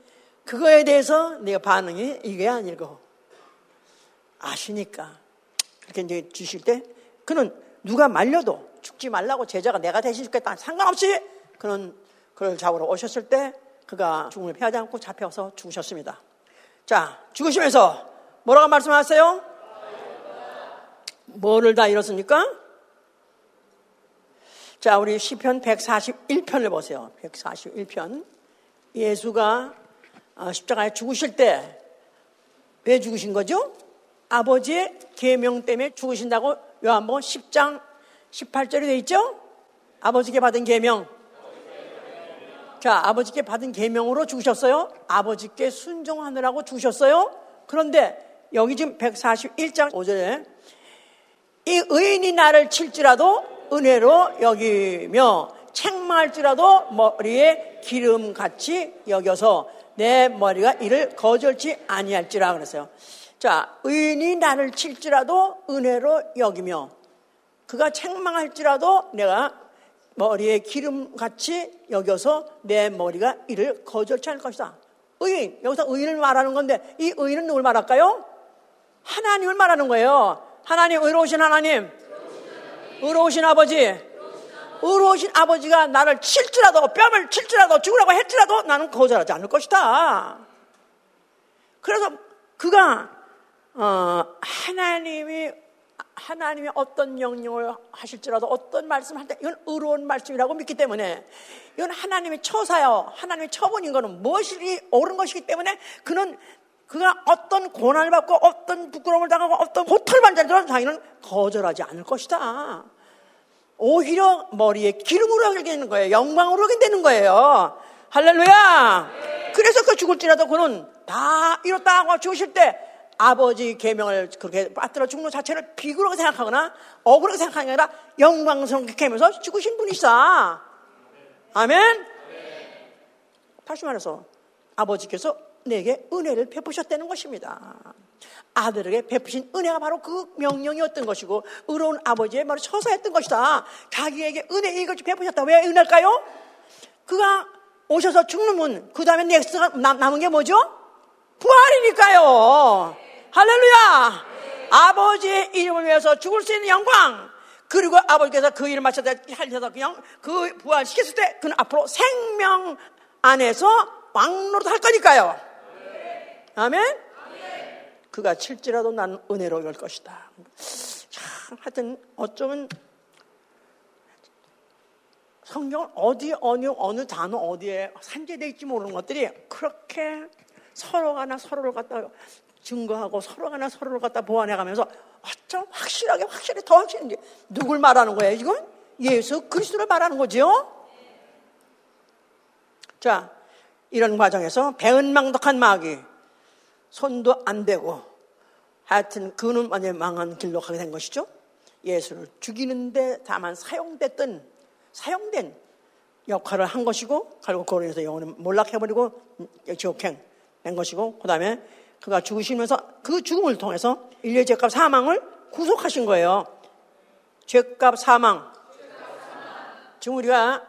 그거에 대해서 네가 반응이 이게 아니고 아시니까. 그렇게 이제 주실 때 그는 누가 말려도 죽지 말라고 제자가 내가 대신 죽겠다. 상관없이 그는 그를 잡으러 오셨을 때 그가 죽음을 피하지 않고 잡혀서 죽으셨습니다. 자, 죽으시면서 뭐라고 말씀하세요? 뭐를 다 잃었습니까? 자, 우리 시편 141편을 보세요. 141편. 예수가 어, 십자가에 죽으실 때 왜 죽으신 거죠? 아버지의 계명 때문에 죽으신다고 요한복음 10장 18절에 돼 있죠? 아버지께 받은 계명 자, 아버지께 받은 계명으로 죽으셨어요. 아버지께 순종하느라고 죽으셨어요. 그런데 여기 지금 141장 5절에 이 의인이 나를 칠지라도 은혜로 여기며 책망할지라도 머리에 기름같이 여겨서 내 머리가 이를 거절치 아니할지라 그랬어요. 자, 의인이 나를 칠지라도 은혜로 여기며 그가 책망할지라도 내가 머리에 기름같이 여겨서 내 머리가 이를 거절치 않을 것이다. 의인, 여기서 의인을 말하는 건데 이 의인은 누굴 말할까요? 하나님을 말하는 거예요. 하나님, 의로우신 하나님, 의로우신 아버지, 의로우신 아버지가 나를 칠지라도 뺨을 칠지라도 죽으라고 했지라도 나는 거절하지 않을 것이다. 그래서 그가 어, 하나님이 하나님이 어떤 명령을 하실지라도 어떤 말씀을 할때 이건 의로운 말씀이라고 믿기 때문에 이건 하나님의 처사요 하나님의 처분인 것은 무엇이 옳은 것이기 때문에 그는 그가 어떤 고난을 받고 어떤 부끄러움을 당하고 어떤 고통을 받는 자기는 거절하지 않을 것이다. 오히려 머리에 기름으로 하게 되는 거예요. 영광으로 하게 되는 거예요. 할렐루야! 그래서 그 죽을지라도 그는 다 이렇다 하고 죽으실 때 아버지 계명을 그렇게 빠뜨려 죽는 자체를 비굴하게 생각하거나 억울하게 생각하는 게 아니라 영광스럽게 하면서 죽으신 분이시다. 아멘? 다시 말해서 아버지께서 내게 은혜를 베푸셨다는 것입니다. 아들에게 베푸신 은혜가 바로 그 명령이었던 것이고 의로운 아버지의 말을 처사했던 것이다. 자기에게 은혜 이것을 베푸셨다. 왜 은혜일까요? 그가 오셔서 죽는 분, 그 다음에 넥스가 남은 게 뭐죠? 부활이니까요. 할렐루야! 아버지의 이름을 위해서 죽을 수 있는 영광, 그리고 아버지께서 그 일을 마쳐서 하셔서 그냥 그 부활시켰을 때 그는 앞으로 생명 안에서 왕노릇 할 거니까요. 아멘? 그가 칠지라도 나는 은혜로 열 것이다. 하여튼 어쩌면 성경 어디 어느 어느 단어 어디에 산재되어 있지 모르는 것들이 그렇게 서로가 나 서로를 갖다 증거하고 서로가나 서로를 갖다 보완해 가면서 어쩜 확실하게 확실히 더 확실한지 누굴 말하는 거예요 지금? 예수 그리스도를 말하는 거지요? 자 이런 과정에서 배은망덕한 마귀 손도 안 대고 하여튼 그는 완전 망한 길로 가게 된 것이죠. 예수를 죽이는데 다만 사용됐던 사용된 역할을 한 것이고 결국 그로 인해서 영혼을 몰락해버리고 지옥행 된 것이고 그 다음에 그가 죽으시면서 그 죽음을 통해서 인류의 죄값 사망을 구속하신 거예요. 죄값 사망. 지금 우리가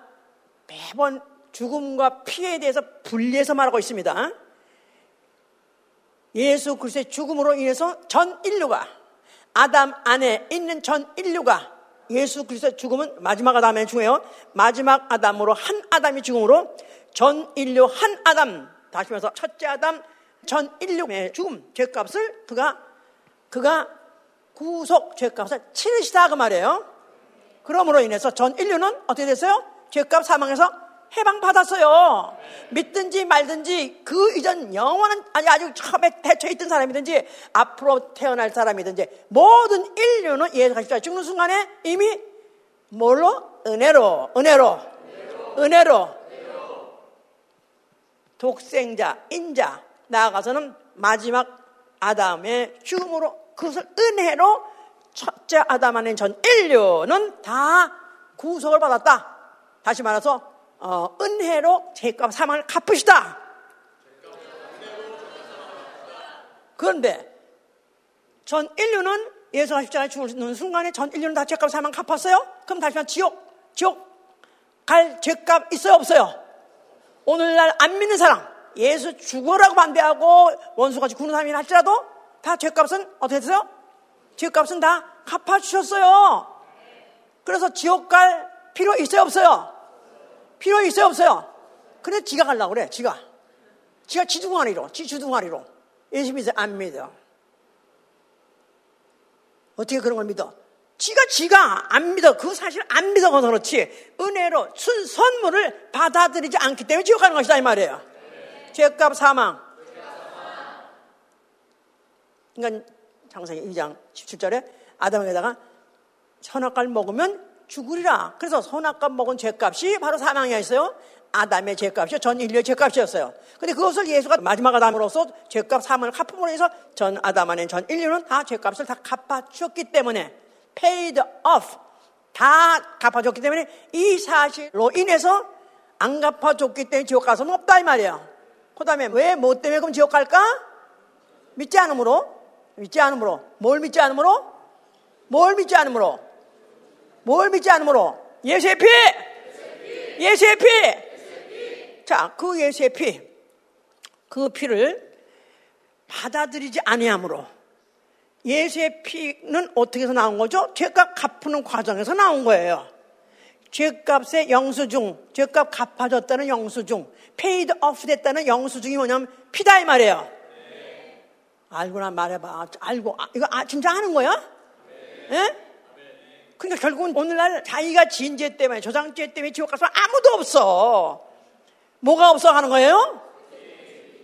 매번 죽음과 피해에 대해서 분리해서 말하고 있습니다. 예수 그리스도의 죽음으로 인해서 전 인류가 아담 안에 있는 전 인류가 예수 그리스도의 죽음은 마지막 아담의 중에요. 마지막 아담으로 한 아담이 죽음으로 전 인류 한 아담 다시 말해서 첫째 아담 전 인류의 죽음 죄값을 그가 그가 구속 죄값을 치르시다 그 말이에요. 그러므로 인해서 전 인류는 어떻게 됐어요? 죄값 사망해서 해방받았어요. 믿든지 말든지 그 이전 영원한, 아니, 아직 처음에 대처 있던 사람이든지 앞으로 태어날 사람이든지 모든 인류는 예수 그리스도 죽는 순간에 이미 뭘로? 은혜로, 은혜로, 은혜로. 독생자, 인자, 나아가서는 마지막 아담의 죽음으로 그것을 은혜로 첫째 아담 안에 전 인류는 다 구속을 받았다. 다시 말해서 어, 은혜로 죄값 사망을 갚으시다. 그런데 전 인류는 예수가 십자가에 죽는 순간에 전 인류는 다 죄값 사망 갚았어요? 그럼 다시 말해 지옥, 지옥 갈 죄값 있어요 없어요? 오늘날 안 믿는 사람 예수 죽어라고 반대하고 원수같이 구는 사람이라 할지라도 다 죄값은 어떻게 됐어요? 죄값은 다 갚아주셨어요. 그래서 지옥 갈 필요 있어요 없어요? 필요 있어요, 없어요? 그래, 지가 가려고 그래, 지가. 지가 지둥아리로, 지 주둥아리로. 예수 믿어, 안 믿어. 어떻게 그런 걸 믿어? 지가 지가 안 믿어. 그 사실 안 믿어서 그렇지. 은혜로 순 선물을 받아들이지 않기 때문에 지옥 가는 것이다 이 말이에요. 죄값 사망. 그러니까 장세기 2장 17절에 아담에게다가 선악과를 먹으면 죽으리라. 그래서 선악과 먹은 죄값이 바로 사망이었어요. 아담의 죄값이요. 전 인류의 죄값이었어요. 근데 그것을 예수가 마지막 아담으로서 죄값 사망을 갚음으로 해서 전 아담 안에 전 인류는 다 죄값을 다 갚아주었기 때문에 paid off, 다 갚아줬기 때문에 이 사실로 인해서 안 갚아줬기 때문에 지옥 가서는 없다 이 말이에요. 그 다음에 왜 뭐 때문에 그럼 지옥 갈까? 믿지 않으므로. 믿지 않으므로. 뭘 믿지 않으므로? 뭘 믿지 않으므로? 뭘 믿지 않으므로? 예수의 피! 예수의 피! 자, 그 예수의 피, 그 피를 받아들이지 아니함으로 예수의 피는 어떻게 해서 나온 거죠? 죄값 갚는 과정에서 나온 거예요. 죄값의 영수증, 죄값 갚아줬다는 영수증, paid off 됐다는 영수증이 뭐냐면 피다 이 말이에요. 네. 알고나 말해봐. 알고 아, 이거 아, 진짜 아는 거야? 네. 예? 그러니까 결국은 오늘날 자기가 진죄 때문에 조상죄 때문에 지옥 가서 아무도 없어. 뭐가 없어 하는 거예요?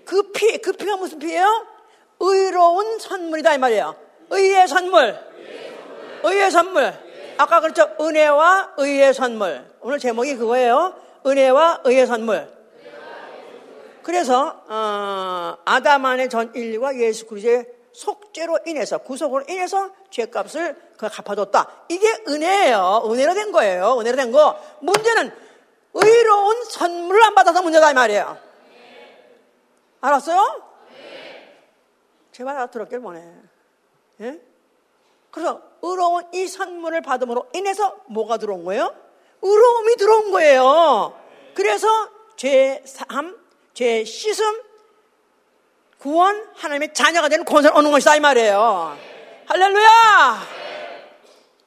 그 피, 그 피가 무슨 피예요? 의로운 선물이다 이 말이에요. 의의 선물. 의의 선물. 아까 그렇죠. 은혜와 의의 선물. 오늘 제목이 그거예요. 은혜와 의의 선물. 그래서 어, 아담 안의 전 인류가 예수 그리스도의 속죄로 인해서 구속으로 인해서 죄값을 그 갚아줬다. 이게 은혜예요. 은혜로 된 거예요. 은혜로 된 거. 문제는 의로운 선물을 안 받아서 문제다 이 말이에요. 알았어요? 제발 알아들었길 원해. 예? 그래서 의로운 이 선물을 받음으로 인해서 뭐가 들어온 거예요? 의로움이 들어온 거예요. 그래서 죄 사함, 죄 씻음, 구원, 하나님의 자녀가 되는 권세를 얻는 것이다 이 말이에요. 할렐루야!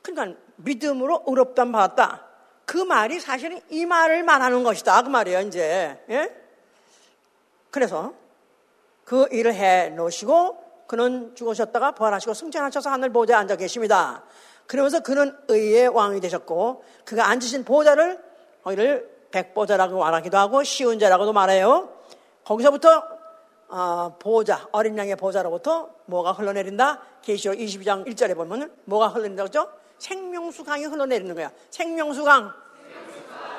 그러니까 믿음으로 의롭담 받았다. 그 말이 사실은 이 말을 말하는 것이다. 그 말이에요, 이제. 예? 그래서 그 일을 해 놓으시고 그는 죽으셨다가 부활하시고 승천하셔서 하늘 보좌에 앉아 계십니다. 그러면서 그는 의의 왕이 되셨고 그가 앉으신 보좌를 거기를 백보좌라고 말하기도 하고 쉬운 자라고도 말해요. 거기서부터 어, 보좌, 어린 양의 보좌로부터 뭐가 흘러내린다? 계시록 22장 1절에 보면 뭐가 흘러내린다고 했죠? 생명수 강이 흘러내리는 거야. 생명수 강.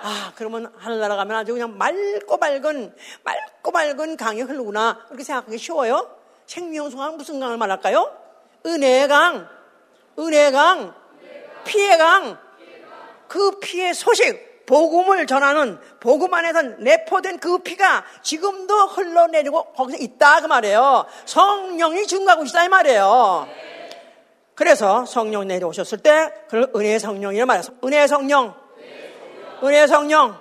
아, 그러면 하늘나라 가면 아주 그냥 맑고 맑은, 맑고 맑은 강이 흐르구나. 그렇게 생각하기 쉬워요. 생명수 강 무슨 강을 말할까요? 은혜의 강. 은혜의 강. 피의 강. 그 피의 소식, 복음을 전하는 복음 안에서 내포된 그 피가 지금도 흘러내리고 거기서 있다 그 말이에요. 성령이 증가하고 있다 이 말이에요. 그래서 성령 내려오셨을 때 그걸 은혜의 성령이라 말해서 은혜의 성령, 은혜의 성령.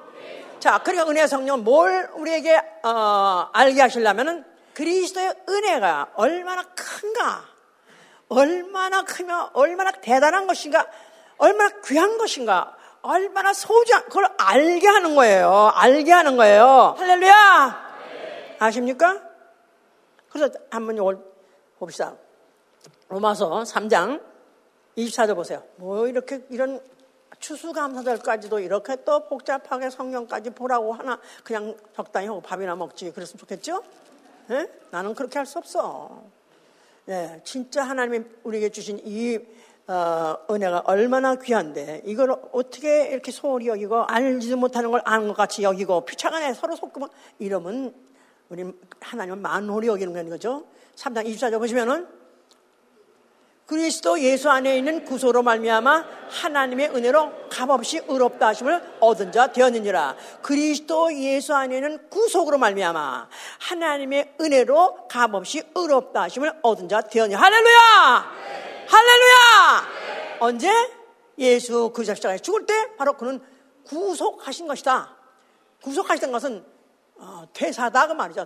자, 그러니까 은혜의 성령 뭘 우리에게 어, 알게 하시려면은 그리스도의 은혜가 얼마나 큰가, 얼마나 크며 얼마나 대단한 것인가, 얼마나 귀한 것인가, 얼마나 소중한 그걸 알게 하는 거예요. 알게 하는 거예요. 할렐루야. 아십니까? 그래서 한번 이걸 봅시다. 로마서 3장 24절 보세요. 뭐 이렇게 이런 추수감사절까지도 이렇게 또 복잡하게 성령까지 보라고 하나 그냥 적당히 하고 밥이나 먹지 그랬으면 좋겠죠? 네? 나는 그렇게 할 수 없어. 네, 진짜 하나님이 우리에게 주신 이 어, 은혜가 얼마나 귀한데 이걸 어떻게 이렇게 소홀히 여기고 알지도 못하는 걸 아는 것 같이 여기고 피차간에 서로 속구면 이러면 우리 하나님은 만홀히 여기는 거죠. 3장 24절 보시면은 그리스도 예수 안에 있는 구소로 말미암아 하나님의 은혜로 값없이 의롭다 하심을 얻은 자 되었느니라. 그리스도 예수 안에 있는 구속으로 말미암아 하나님의 은혜로 값없이 의롭다 하심을 얻은 자 되었느니라. 할렐루야! 네. 할렐루야! 네. 언제? 예수 그 십자가에 죽을 때 바로 그는 구속하신 것이다. 구속하신 것은 어, 퇴사다 그 말이죠.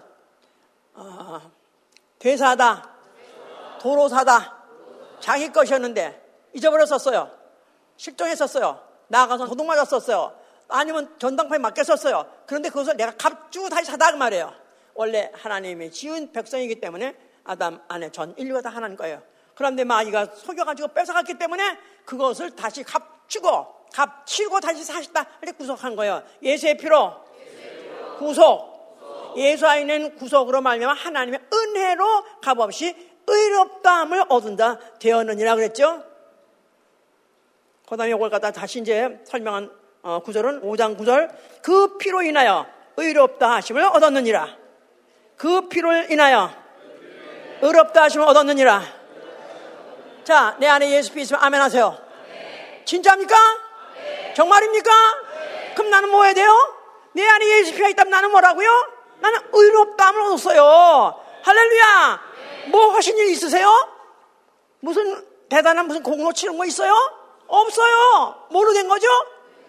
어, 퇴사다. 도로사다. 자기 것이었는데 잊어버렸었어요. 실종했었어요. 나가서 도둑 맞았었어요. 아니면 전당포에 맡겼었어요. 그런데 그것을 내가 값주고 다시 사다 그 말이에요. 원래 하나님이 지은 백성이기 때문에 아담 안에 전 인류가 다 하나님 거예요. 그런데 마귀가 속여가지고 뺏어갔기 때문에 그것을 다시 값주고 값치고 다시 사셨다. 이렇게 구속한 거예요. 예수의 피로 구속. 예수 안에는 구속으로 말미암아 하나님의 은혜로 값없이 의롭다함을 얻은다 되었느니라 그랬죠. 그 다음에 이걸 갖다 다시 이제 설명한 어, 구절은 5장 9절 그 피로 인하여 의롭다 하심을 얻었느니라. 그 피로 인하여 의롭다 하심을 얻었느니라. 자, 내 안에 예수 피 있으면 아멘 하세요. 진짜입니까? 정말입니까? 그럼 나는 뭐 해야 돼요? 내 안에 예수 피가 있다면 나는 뭐라고요? 나는 의롭다함을 얻었어요. 할렐루야! 뭐 하신 일 있으세요? 무슨 대단한 무슨 공로 치는 거 있어요? 없어요. 뭐로 된 거죠?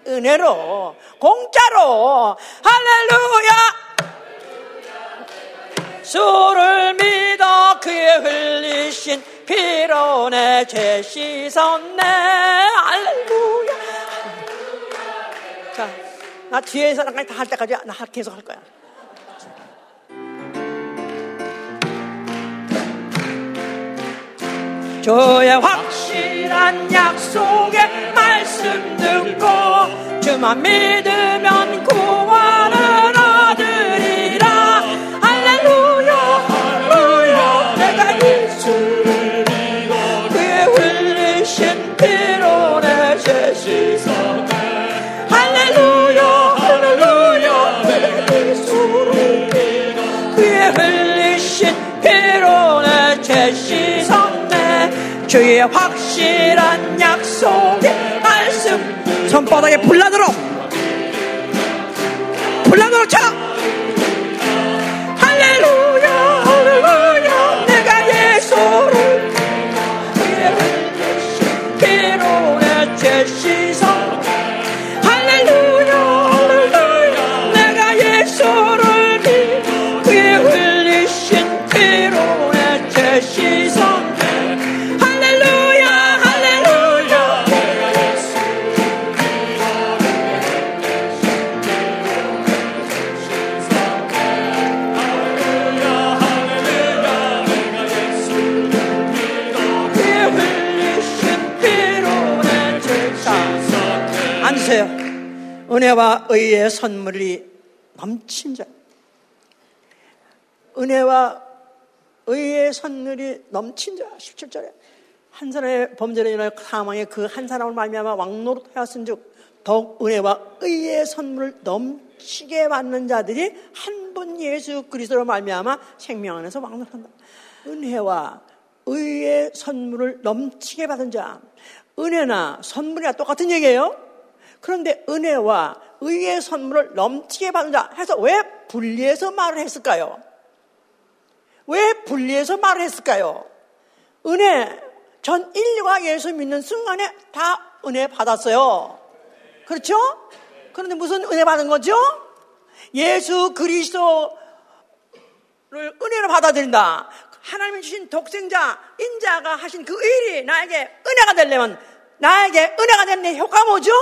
은혜로, 공짜로. 할렐루야! 주를 믿어 그의 흘리신 피로 내죄 씻었네. 할렐루야. 자, 나 뒤에 사람까지 다 할 때까지 나 계속 할 거야. 주의 확실한 약속의 말씀 듣고 주만 믿으면 구원 주의 확실한 약속의 말씀. 손바닥에 불나도록. 불나도록 쳐 은혜와 의의 선물이 넘친 자 은혜와 의의 선물이 넘친 자 17절에 한 사람의 범죄로 인하여 사망에 그한 사람을 말미암아 왕노릇 하였은즉 더욱 은혜와 의의 선물을 넘치게 받는 자들이 한 분 예수 그리스도로 말미암아 생명 안에서 왕노릇한다. 은혜와 의의 선물을 넘치게 받은 자 은혜나 선물이나 똑같은 얘기예요. 그런데 은혜와 의의 선물을 넘치게 받은 자 해서 왜 분리해서 말을 했을까요? 왜 분리해서 말을 했을까요? 은혜, 전 인류가 예수 믿는 순간에 다 은혜 받았어요. 그렇죠? 그런데 무슨 은혜 받은 거죠? 예수 그리스도를 은혜로 받아들인다. 하나님이 주신 독생자, 인자가 하신 그 일이 나에게 은혜가 되려면 나에게 은혜가 되는 효과가 뭐죠?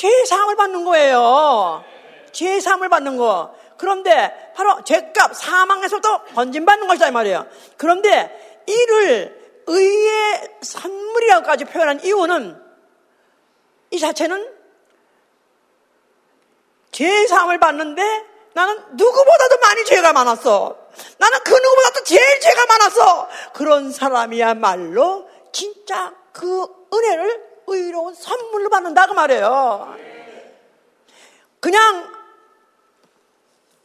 죄사함을 받는 거예요. 죄사함을 받는 거. 그런데 바로 죄값 사망에서도 건진받는 것이다 이 말이에요. 그런데 이를 의의 선물이라고까지 표현한 이유는 이 자체는 죄사함을 받는데 나는 누구보다도 많이 죄가 많았어. 나는 그 누구보다도 제일 죄가 많았어. 그런 사람이야말로 진짜 그 은혜를 의로운 선물로 받는다 그 말이에요. 그냥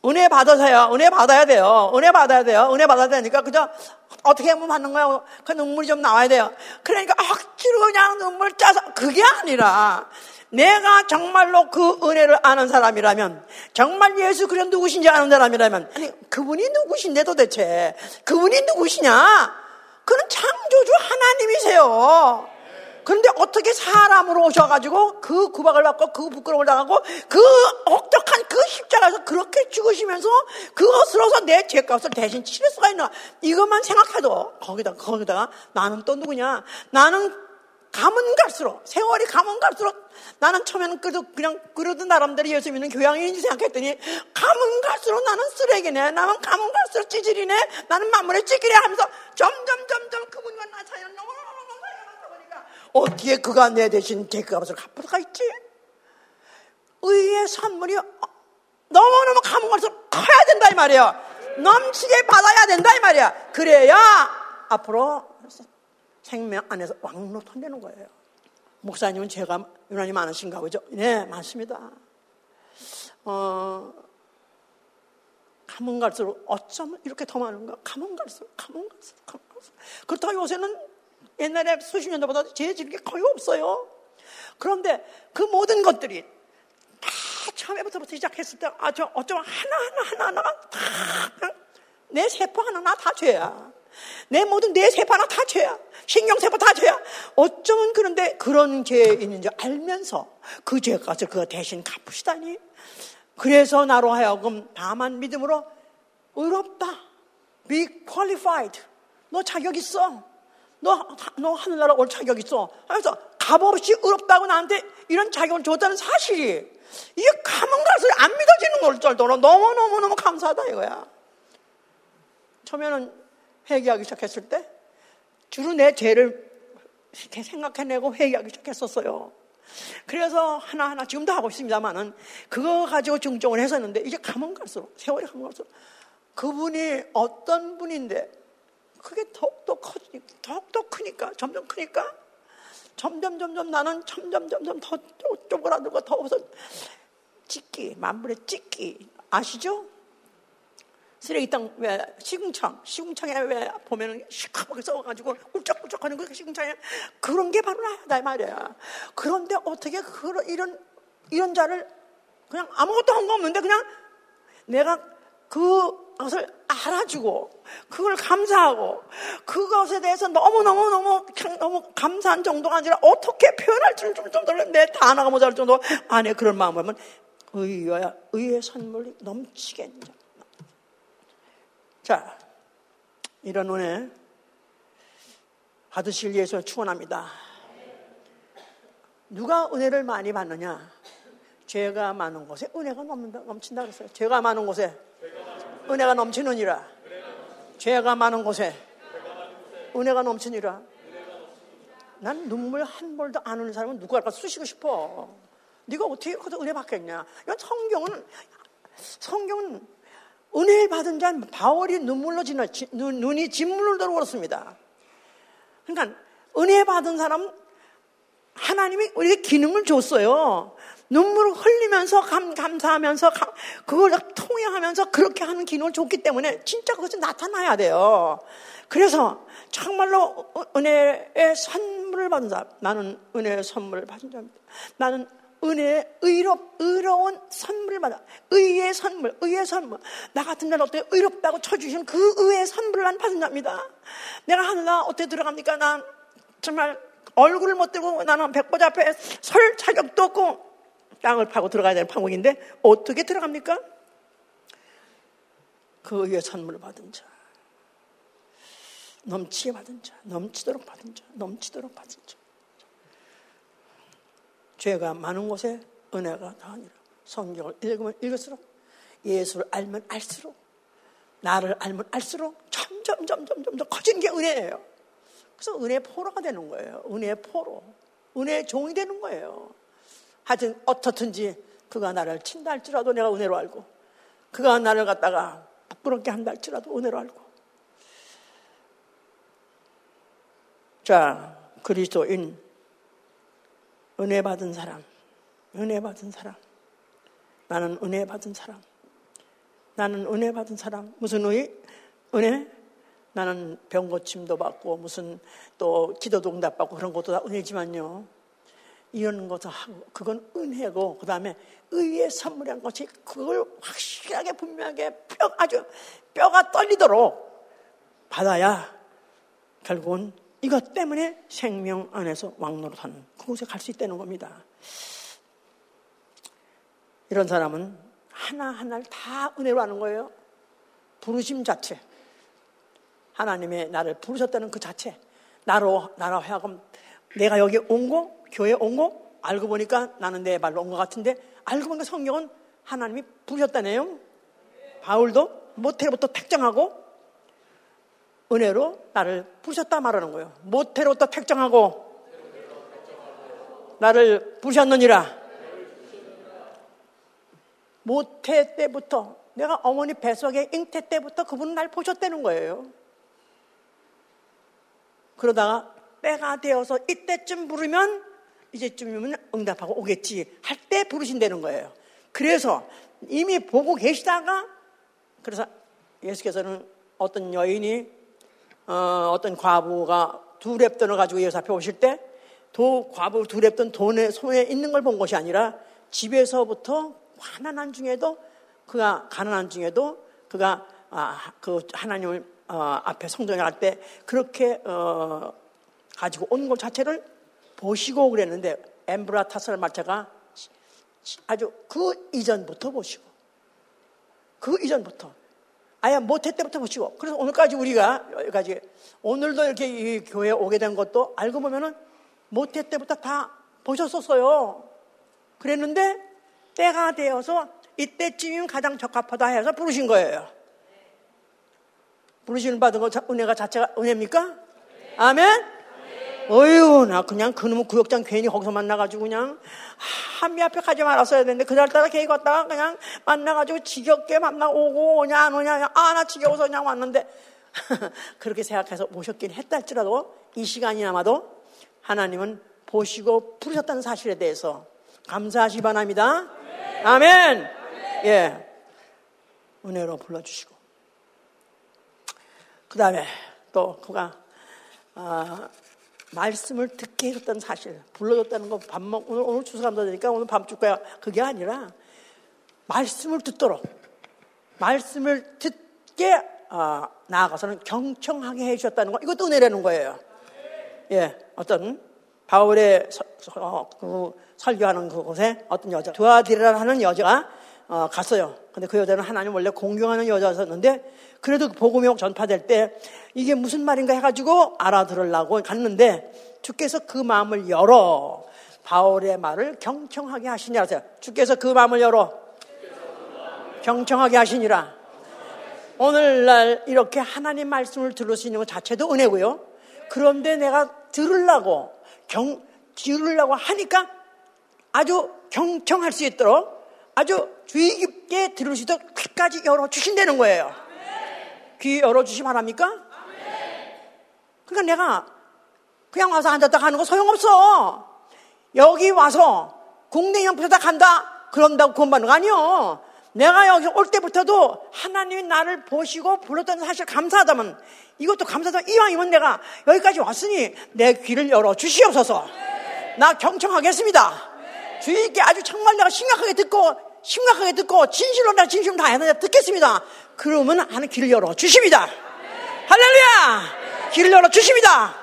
은혜 받으세요. 은혜 받아야 돼요. 은혜 받아야 돼요. 은혜 받아야 되니까 그저 어떻게 하면 받는 거야? 그 눈물이 좀 나와야 돼요. 그러니까 억지로 그냥 눈물 짜서 그게 아니라 내가 정말로 그 은혜를 아는 사람이라면 정말 예수 그리스도 누구신지 아는 사람이라면 아니 그분이 누구신데 도대체 그분이 누구시냐? 그는 창조주 하나님이세요. 그런데 어떻게 사람으로 오셔가지고 그 구박을 받고 그 부끄러움을 당하고 그 혹독한 그 십자가에서 그렇게 죽으시면서 그것으로서 내 죄값을 대신 치를 수가 있나? 이것만 생각해도 거기다 거기다가 나는 또 누구냐? 나는 가면 갈수록 세월이 가면 갈수록 나는 처음에는 그래도 그냥 그러던 나름대로 예수 믿는 교양인지 생각했더니 가면 갈수록 나는 쓰레기네. 나는 가면 갈수록 찌질이네. 나는 만물에 찌질해 하면서 점점 점점 그분과 나 사이는 너무너무 사이가 많다 보니까 어떻게 그가 내 대신 죄값을 갚을 수가 있지? 의의 선물이 너무너무 가면 갈수록 커야 된다 이 말이야 넘치게 받아야 된다 이 말이야 그래야 앞으로 생명 안에서 왕노릇한다는 거예요. 목사님은 죄가 유난히 많으신가 보죠? 네, 많습니다. 어, 가면 갈수록 어쩌면 이렇게 더 많은가? 가면 갈수록, 가면 갈수록, 가면 갈수록. 그렇다고 요새는 옛날에 수십 년 전보다 죄 지는 게 거의 없어요. 그런데 그 모든 것들이 다 처음에부터 시작했을 때 아주 어쩜 하나하나 하나하나가 다내 세포 하나하나 다 죄야. 내 모든 내 세포 하나 다 죄야. 신경세포 다 죄야. 어쩌면 그런데 그런 죄 있는지 알면서 그 죄값을 그거 대신 갚으시다니. 그래서 나로 하여금 다만 믿음으로 의롭다. Be qualified. 너 자격 있어. 너, 너 하늘나라 올 자격 있어. 하면서 값없이 의롭다고 나한테 이런 자격을 줬다는 사실이 이게 가면 갈수록 안 믿어지는 걸 정도로 너무너무너무 감사하다 이거야. 처음에는 회개하기 시작했을 때 주로 내 죄를 이렇게 생각해내고 회개하기 시작했었어요. 그래서 하나하나 지금도 하고 있습니다만은 그거 가지고 중정을 했었는데 이제 가면 갈수록 세월이 가면 갈수록 그분이 어떤 분인데 그게 더욱더 커지 더욱더 크니까 점점 크니까 점점 점점 나는 점점 점점 더 쪼그라들고 더워서 찍기 만불에 찍기 아시죠? 쓰레기통 왜 시궁창 시궁창에 왜 보면은 시커멓게 썩어가지고 꿀쩍꿀쩍하는 그 시궁창에 그런 게 바로 나다 말이야. 그런데 어떻게 그런 이런 이런 자를 그냥 아무것도 한 거 없는데 그냥 내가 그 것을 알아주고 그걸 감사하고 그것에 대해서 너무 너무 너무 감사한 정도가 아니라 어떻게 표현할 줄 정도로 내 단어가 모자랄 정도 안에 그런 마음을 의야 의의 선물이 넘치겠냐. 자, 이런 은혜 받으실 위해서 축원합니다. 누가 은혜를 많이 받느냐? 죄가 많은 곳에 은혜가 넘친다 그랬어요. 죄가 많은 곳에 은혜가 넘치느니라. 죄가 많은 곳에 은혜가 넘치니라. 난 눈물 한 볼도 안 오는 사람은 누구할까 쑤시고 싶어. 네가 어떻게 거기서 은혜 받겠냐? 이건 성경은 성경은 은혜 받은 자는 바울이 눈물로 지나 눈이 진물로 들어오습니다 그러니까 은혜 받은 사람 하나님이 우리에게 기능을 줬어요. 눈물을 흘리면서 감, 감사하면서 그걸 통해하면서 그렇게 하는 기능을 줬기 때문에 진짜 그것이 나타나야 돼요. 그래서 정말로 은혜의 선물을 받은 사람 나는 은혜의 선물을 받은 자입니다. 나는 은혜, 의롭, 의로운 선물을 받아. 의의 선물, 의의 선물. 나 같은 자는 어떻게 의롭다고 쳐주신 그 의의 선물을 난 받은 자입니다. 내가 하늘나 어떻게 들어갑니까? 난 정말 얼굴을 못 들고 나는 백보자 앞에 설 자격도 없고 땅을 파고 들어가야 되는 판국인데 어떻게 들어갑니까? 그 의의 선물을 받은 자. 넘치게 받은 자, 넘치도록 받은 자, 넘치도록 받은 자. 죄가 많은 곳에 은혜가 더하니라. 성경을 읽으면 읽을수록 예수를 알면 알수록 나를 알면 알수록 점점 점점 점점 커진 게 은혜예요. 그래서 은혜 포로가 되는 거예요. 은혜 포로. 은혜 종이 되는 거예요. 하여튼 어떻든지 그가 나를 친다 할지라도 내가 은혜로 알고 그가 나를 갖다가 부끄럽게 한다 할지라도 은혜로 알고 자 그리스도인 은혜 받은 사람, 은혜 받은 사람. 나는 은혜 받은 사람. 나는 은혜 받은 사람. 무슨 의? 은혜? 나는 병 고침도 받고 무슨 또 기도도 응답받고 그런 것도 다 은혜지만요. 이런 것도 하고 그건 은혜고 그 다음에 의의 선물한 것이 그걸 확실하게 분명하게 뼈 아주 뼈가 떨리도록 받아야 결국은 이것 때문에 생명 안에서 왕노릇하는 그곳에 갈 수 있다는 겁니다. 이런 사람은 하나하나를 다 은혜로 하는 거예요. 부르심 자체. 하나님의 나를 부르셨다는 그 자체. 나로, 나로 하여금 내가 여기 온 거, 교회 온 거, 알고 보니까 나는 내 말로 온 것 같은데, 알고 보니까 성경은 하나님이 부르셨다네요. 바울도 모태로부터 택정하고 은혜로 나를 부르셨다 말하는 거예요. 모태로부터 택정하고 나를 부르셨느니라. 모태 때부터 내가 어머니 뱃속에 잉태 때부터 그분은 날 보셨다는 거예요. 그러다가 때가 되어서 이때쯤 부르면 이제쯤이면 응답하고 오겠지 할 때 부르신다는 거예요. 그래서 이미 보고 계시다가 그래서 예수께서는 어떤 여인이 어, 어떤 과부가 두 랩돈을 가지고 예수 앞에 오실 때 도 과부 두렵던 돈에 손에 있는 걸 본 것이 아니라 집에서부터 가난한 중에도 그가 가난한 중에도 그가 아, 그 하나님을 어, 앞에 성전에 갈 때 그렇게 어, 가지고 온 것 자체를 보시고 그랬는데 엠브라타스를 마차가 아주 그 이전부터 보시고 그 이전부터 아예 모태 때부터 보시고 그래서 오늘까지 우리가 여기까지 오늘도 이렇게 이 교회에 오게 된 것도 알고 보면은 모태 때부터 다 보셨었어요. 그랬는데 때가 되어서 이때쯤이면 가장 적합하다 해서 부르신 거예요. 부르시는 받은 거 은혜가 자체가 은혜입니까? 아멘? 어휴, 나 그냥 그놈의 구역장 괜히 거기서 만나가지고 그냥 한미 앞에 가지 말았어야 되는데 그날따라 걔 갔다가 그냥 만나가지고 지겹게 만나오고 오냐 안 오냐 아 나 지겨워서 그냥 왔는데 그렇게 생각해서 오셨긴 했다 할지라도 이 시간이나마도 하나님은 보시고 부르셨다는 사실에 대해서 감사하시 바랍니다. 아멘. 예. 은혜로 불러주시고. 그 다음에 또 그가 아, 말씀을 듣게 해줬다는 사실, 불러줬다는 거밥 먹, 오늘, 오늘 추수감사 되니까 오늘 밤줄 거야. 그게 아니라, 말씀을 듣도록, 말씀을 듣게, 어, 나아가서는 경청하게 해주셨다는 거, 이것도 은혜라는 거예요. 예, 어떤, 바울의 서, 어, 그 설교하는 그곳에 어떤 여자, 두아디라 하는 여자가 어, 갔어요. 근데 그 여자는 하나님 원래 공경하는 여자였었는데 그래도 그 복음이 전파될 때 이게 무슨 말인가 해가지고 알아들으려고 갔는데 주께서 그 마음을 열어 바울의 말을 경청하게 하시니라 하세요. 주께서 그 마음을 열어 경청하게 하시니라. 오늘날 이렇게 하나님 말씀을 들을 수 있는 것 자체도 은혜고요. 그런데 내가 들으려고 경 들으려고 하니까 아주 경청할 수 있도록 아주 주의 깊게 들을 수 있도록 귀까지 열어주신다는 거예요. 귀 열어주시 바랍니까? 그러니까 내가 그냥 와서 앉았다 가는 거 소용없어. 여기 와서 공댕이만 부서다 간다. 그런다고 구원받는 거 아니요. 내가 여기 올 때부터도 하나님이 나를 보시고 불렀던 사실 감사하다면 이것도 감사하다면 이왕이면 내가 여기까지 왔으니 내 귀를 열어 주시옵소서. 나 경청하겠습니다. 주의 있게 아주 정말 내가 심각하게 듣고 심각하게 듣고 진실로 나 진심 다 해야 듣겠습니다. 그러면 하는 길을 열어 주십니다. 할렐루야! 길을 열어 주십니다.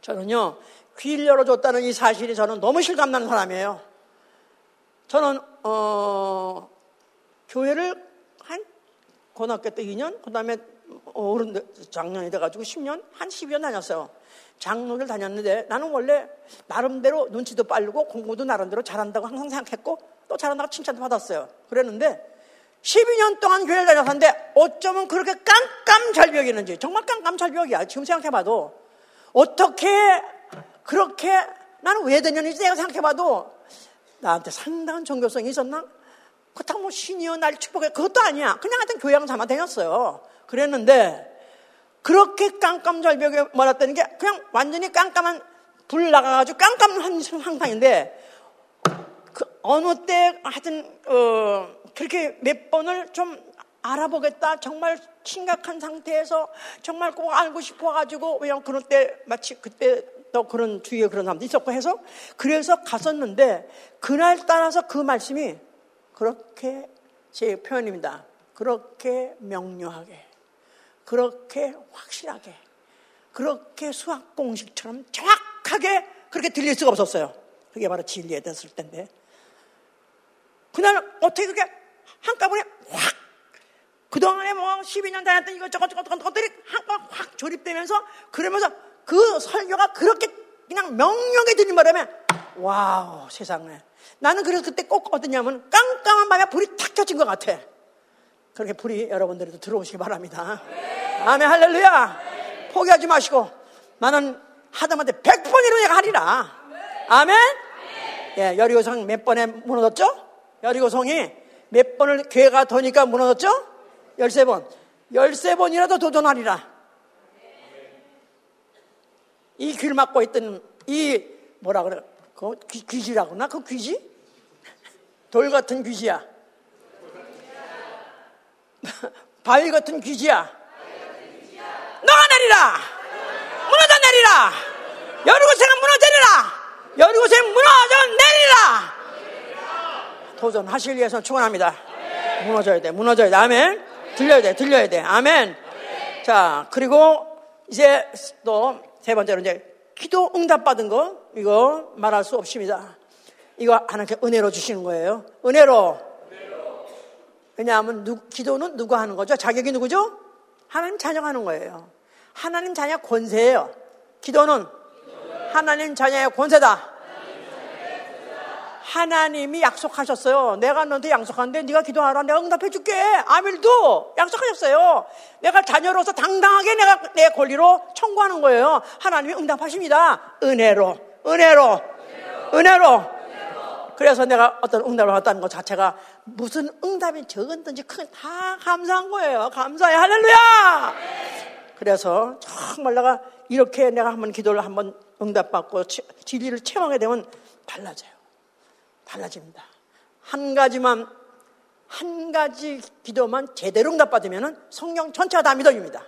저는요 귀를 열어줬다는 이 사실이 저는 너무 실감나는 사람이에요. 저는 어, 교회를 한 고등학교 때 2년, 그 다음에 어른 작년이 돼가지고 10년, 한 12년 다녔어요. 장로를 다녔는데 나는 원래 나름대로 눈치도 빠르고 공부도 나름대로 잘한다고 항상 생각했고 또 잘한다고 칭찬도 받았어요. 그랬는데 12년 동안 교회를 다녔는데 어쩌면 그렇게 깜깜절벽이었는지 정말 깜깜절벽이야. 지금 생각해봐도 어떻게 그렇게 나는 왜 되냐는지 내가 생각해봐도 나한테 상당한 종교성이 있었나? 그렇다고 뭐 신이여 날 축복해 그것도 아니야. 그냥 하여튼 교양 삼아 다녔어요. 그랬는데 그렇게 깜깜절벽에 몰았다는 게 그냥 완전히 깜깜한 불 나가가지고 깜깜한 상상인데 그 어느 때 하여튼 어 그렇게 몇 번을 좀 알아보겠다 정말 심각한 상태에서 정말 꼭 알고 싶어가지고 왜냐 그런 때 마치 그때 또 그런 주위에 그런 사람도 있었고 해서 그래서 갔었는데 그날 따라서 그 말씀이 그렇게 제 표현입니다. 그렇게 명료하게 그렇게 확실하게, 그렇게 수학 공식처럼 정확하게 그렇게 들릴 수가 없었어요. 그게 바로 진리에 됐을 때인데. 그날 어떻게 그게 한꺼번에 확, 그동안에 뭐 12년 다녔던 이것저것 저것 것들이 한꺼번에 확 조립되면서 그러면서 그 설교가 그렇게 그냥 명령에 들린 바람에 와우 세상에 나는 그래서 그때 꼭 어떠냐면 깜깜한 밤에 불이 탁 켜진 것 같아. 그렇게 불이 여러분들도 들어오시기 바랍니다. 아멘, 할렐루야. 포기하지 마시고 나는 하다못해 100번이로 내가 하리라. 아멘? 예, 여리고성 몇 번에 무너졌죠? 여리고 성이 몇 번을 괴가 더니까 무너졌죠? 13번. 13번이라도 도전하리라. 이 귀를 막고 있던 이 뭐라 그래? 그 귀, 귀지라구나? 그 귀지? 돌 같은 귀지야. 바위 같은 귀지야. 너가 내리라! 무너져 내리라! 여리고성은 무너져내라. 여리고성 무너져 내리라. 도전하실 위해서 축원합니다. 무너져야 돼. 무너져야 돼. 아멘. 들려야 돼. 들려야 돼. 아멘. 자, 그리고 이제 또 세 번째로 이제 기도 응답 받은 거 이거 말할 수 없습니다. 이거 하나님께 은혜로 주시는 거예요. 은혜로. 왜냐하면 누, 기도는 누가 하는 거죠? 자격이 누구죠? 하나님 자녀가 하는 거예요. 하나님 자녀 권세예요. 기도는 하나님 자녀의 권세다. 하나님이 약속하셨어요. 내가 너한테 약속하는데 네가 기도하라. 내가 응답해 줄게. 아밀도 약속하셨어요. 내가 자녀로서 당당하게 내가 내 권리로 청구하는 거예요. 하나님이 응답하십니다. 은혜로, 은혜로, 은혜로. 그래서 내가 어떤 응답을 받았다는 것 자체가 무슨 응답이 적은든지 크든 다 감사한 거예요. 감사해. 할렐루야! 그래서 정말 내가 이렇게 내가 한번 기도를 한번 응답받고 진리를 체험하게 되면 달라져요. 달라집니다. 한 가지만, 한 가지 기도만 제대로 응답받으면 성령 전체가 다 믿어집니다.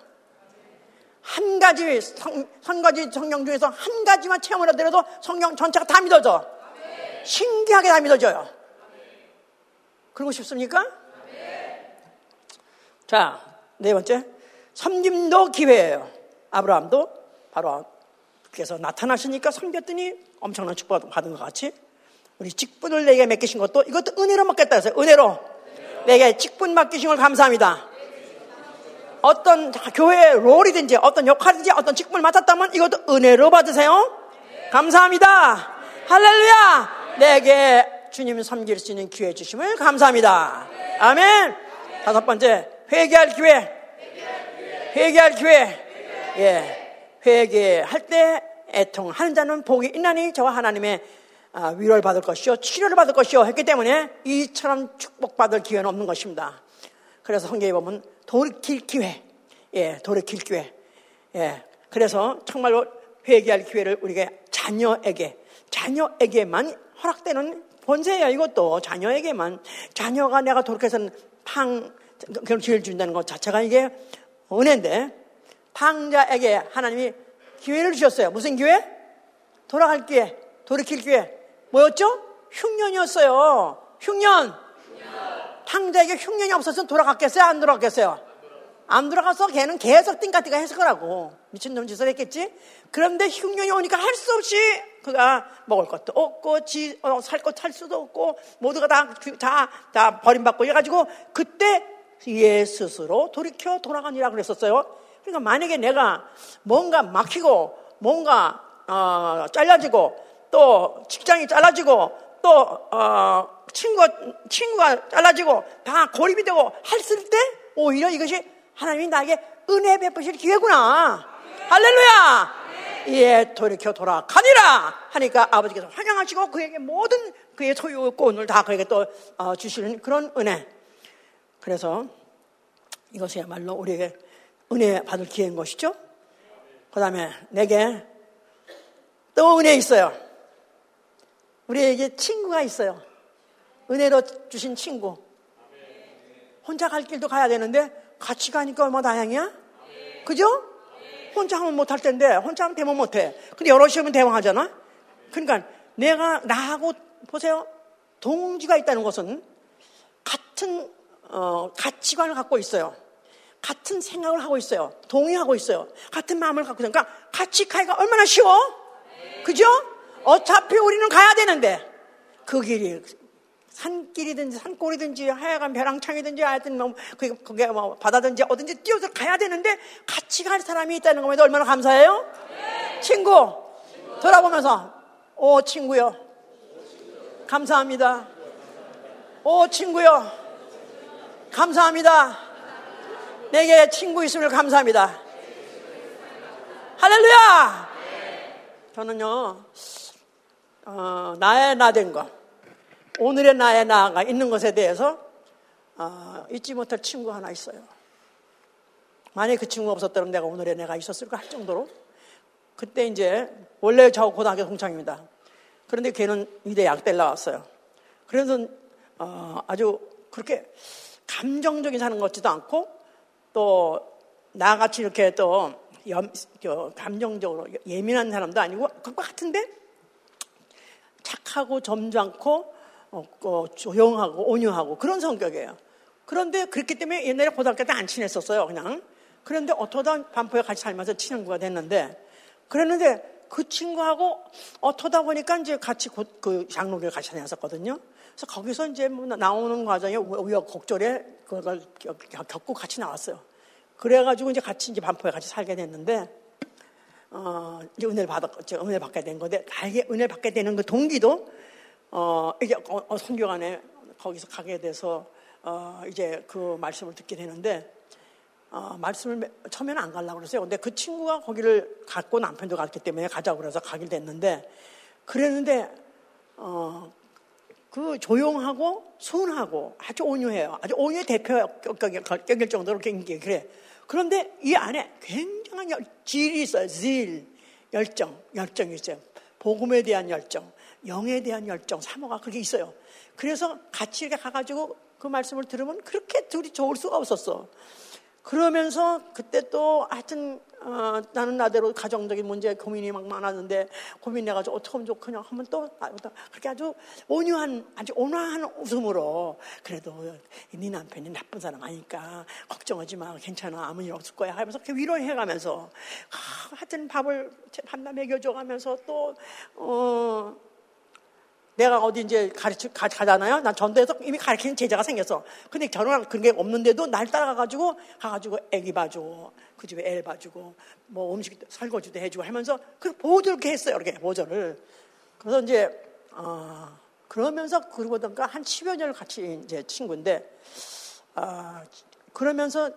한 가지, 성, 한 가지 성령 중에서 한 가지만 체험을 하더라도 성령 전체가 다 믿어져. 신기하게 다 믿어져요. 그러고 싶습니까? 자, 네 번째. 섬김도 기회예요. 아브라함도 바로 그래서 나타나시니까 섬겼더니 엄청난 축복을 받은 것 같이 우리 직분을 내게 맡기신 것도 이것도 은혜로 맡겼다 해서 은혜로 내게 직분 맡기신 걸 감사합니다. 어떤 교회 롤이든지 어떤 역할이든지 어떤 직분을 맡았다면 이것도 은혜로 받으세요. 감사합니다. 할렐루야! 내게 주님 섬길 수 있는 기회 주심을 감사합니다. 아멘. 다섯 번째 회개할 기회. 회개할 기회. 예. 회개할 때 애통하는 자는 복이 있나니 저와 하나님의 아, 위로를 받을 것이요 치료를 받을 것이요 했기 때문에 이처럼 축복받을 기회는 없는 것입니다. 그래서 성경에 보면 돌이킬 기회, 예, 돌이킬 기회, 예. 그래서 정말로 회개할 기회를 우리가 자녀에게, 자녀에게만 허락되는 본세예요. 이것도 자녀에게만 자녀가 내가 돌이켜서 팡 그걸 기회를 준다는 것 자체가 이게 은혜인데 팡자에게 하나님이 기회를 주셨어요. 무슨 기회? 돌아갈 기회, 돌이킬 기회. 뭐였죠? 흉년이었어요. 흉년. 탕자에게 흉년이 없었으면 돌아갔겠어요? 안 돌아갔겠어요? 안 돌아가서 걔는 계속 띵까띵까 했을 거라고. 미친놈 짓을 했겠지? 그런데 흉년이 오니까 할 수 없이 그가 먹을 것도 없고, 지, 어, 살것 살 수도 없고, 모두가 다, 다, 다 버림받고 해가지고, 그때 얘 스스로 돌이켜 돌아가니라 그랬었어요. 그러니까 만약에 내가 뭔가 막히고, 뭔가, 어, 잘라지고, 또 직장이 잘라지고 또 어, 친구 친구가 잘라지고 다 고립이 되고 했을 때 오히려 이것이 하나님이 나에게 은혜 베푸실 기회구나. 할렐루야. 예, 돌이켜 돌아가니라 하니까 아버지께서 환영하시고 그에게 모든 그의 소유권을 다 그에게 또 어, 주시는 그런 은혜. 그래서 이것이야말로 우리에게 은혜 받을 기회인 것이죠. 그 다음에 내게 또 은혜 있어요. 우리에게 친구가 있어요. 은혜로 주신 친구. 혼자 갈 길도 가야 되는데 같이 가니까 얼마나 다양이야? 그죠? 혼자 하면 못할 텐데 혼자 하면 대모 못해. 근데 여럿이 하면 대왕하잖아. 그러니까 내가 나하고 보세요. 동지가 있다는 것은 같은 어, 가치관을 갖고 있어요. 같은 생각을 하고 있어요. 동의하고 있어요. 같은 마음을 갖고 있어요. 그러니까 같이 가기가 얼마나 쉬워? 그죠? 어차피 우리는 가야 되는데 그 길이 산길이든지 산골이든지 하여간 벼랑창이든지 하여튼 뭐 그게, 그게 뭐 바다든지 어딘지 뛰어서 가야 되는데 같이 갈 사람이 있다는 것에도 얼마나 감사해요? 네. 친구, 친구 돌아보면서 오 친구요 감사합니다. 오 친구요 감사합니다. 내게 친구 있음을 감사합니다. 할렐루야! 저는요, 어, 나의 나된 것, 오늘의 나의 나가 있는 것에 대해서 어, 잊지 못할 친구 하나 있어요. 만약 그 친구가 없었다면 내가 오늘의 내가 있었을까 할 정도로 그때 이제 원래 저 고등학교 동창입니다. 그런데 걔는 이대 약대를 나왔어요. 그래서 어, 아주 그렇게 감정적인 사는 것 같지도 않고 또 나같이 이렇게 또 염, 감정적으로 예민한 사람도 아니고 그것 같은데 착하고 점잖고 어, 어, 조용하고 온유하고 그런 성격이에요. 그런데 그렇기 때문에 옛날에 고등학교 때 안 친했었어요, 그냥. 그런데 어쩌다 반포에 같이 살면서 친구가 됐는데, 그랬는데 그 친구하고 어쩌다 보니까 이제 같이 곧그 장로교를 같이 다녔었거든요. 그래서 거기서 이제 뭐 나오는 과정에 우여곡절에 그걸 겪고 같이 나왔어요. 그래가지고 이제 같이 이제 반포에 같이 살게 됐는데, 어, 이제 은혜를 받았, 은혜를 받게 된 건데, 나에게 은혜를 받게 되는 그 동기도, 어, 이제 어, 어 선교관에 거기서 가게 돼서, 어, 이제 그 말씀을 듣게 되는데, 어, 말씀을 처음에는 안 가려고 그랬어요. 근데 그 친구가 거기를 갔고 남편도 갔기 때문에 가자고 그래서 가게 됐는데, 그랬는데, 어, 그 조용하고 순하고 아주 온유해요. 아주 온유의 대표격일 정도로 굉장히 그래. 그런데 이 안에 굉장 한 열, 질이 있어요. 질, 열정, 열정이 있어요. 복음에 대한 열정, 영에 대한 열정, 사모가 그게 있어요. 그래서 같이 이렇게 가가지고 그 말씀을 들으면 그렇게 둘이 좋을 수가 없었어. 그러면서 그때 또 하여튼 어, 나는 나대로 가정적인 문제 고민이 막 많았는데 고민해가지고 어떻게 하면 좋겠냐 하면 또 아, 그렇게 아주 온유한 아주 온화한 웃음으로 그래도 네 남편이 나쁜 사람 아니까 걱정하지 마 괜찮아 아무 일 없을 거야 하면서 그렇게 위로해가면서 아, 하여튼 밥을 밥나 먹여줘가면서 또 어, 내가 어디 이제 가르치, 가, 가잖아요. 난 전도에서 이미 가르치는 제자가 생겼어. 근데 결혼한 그런 게 없는데도 날 따라가가지고, 가가지고 애기 봐주고, 그 집에 애를 봐주고, 뭐 음식 설거지도 해주고 하면서 그 보조를 이렇게 했어요. 이렇게 보조를. 그래서 이제, 어, 그러면서 그러고 보니까 한 10여 년을 같이 이제 친구인데, 어, 그러면서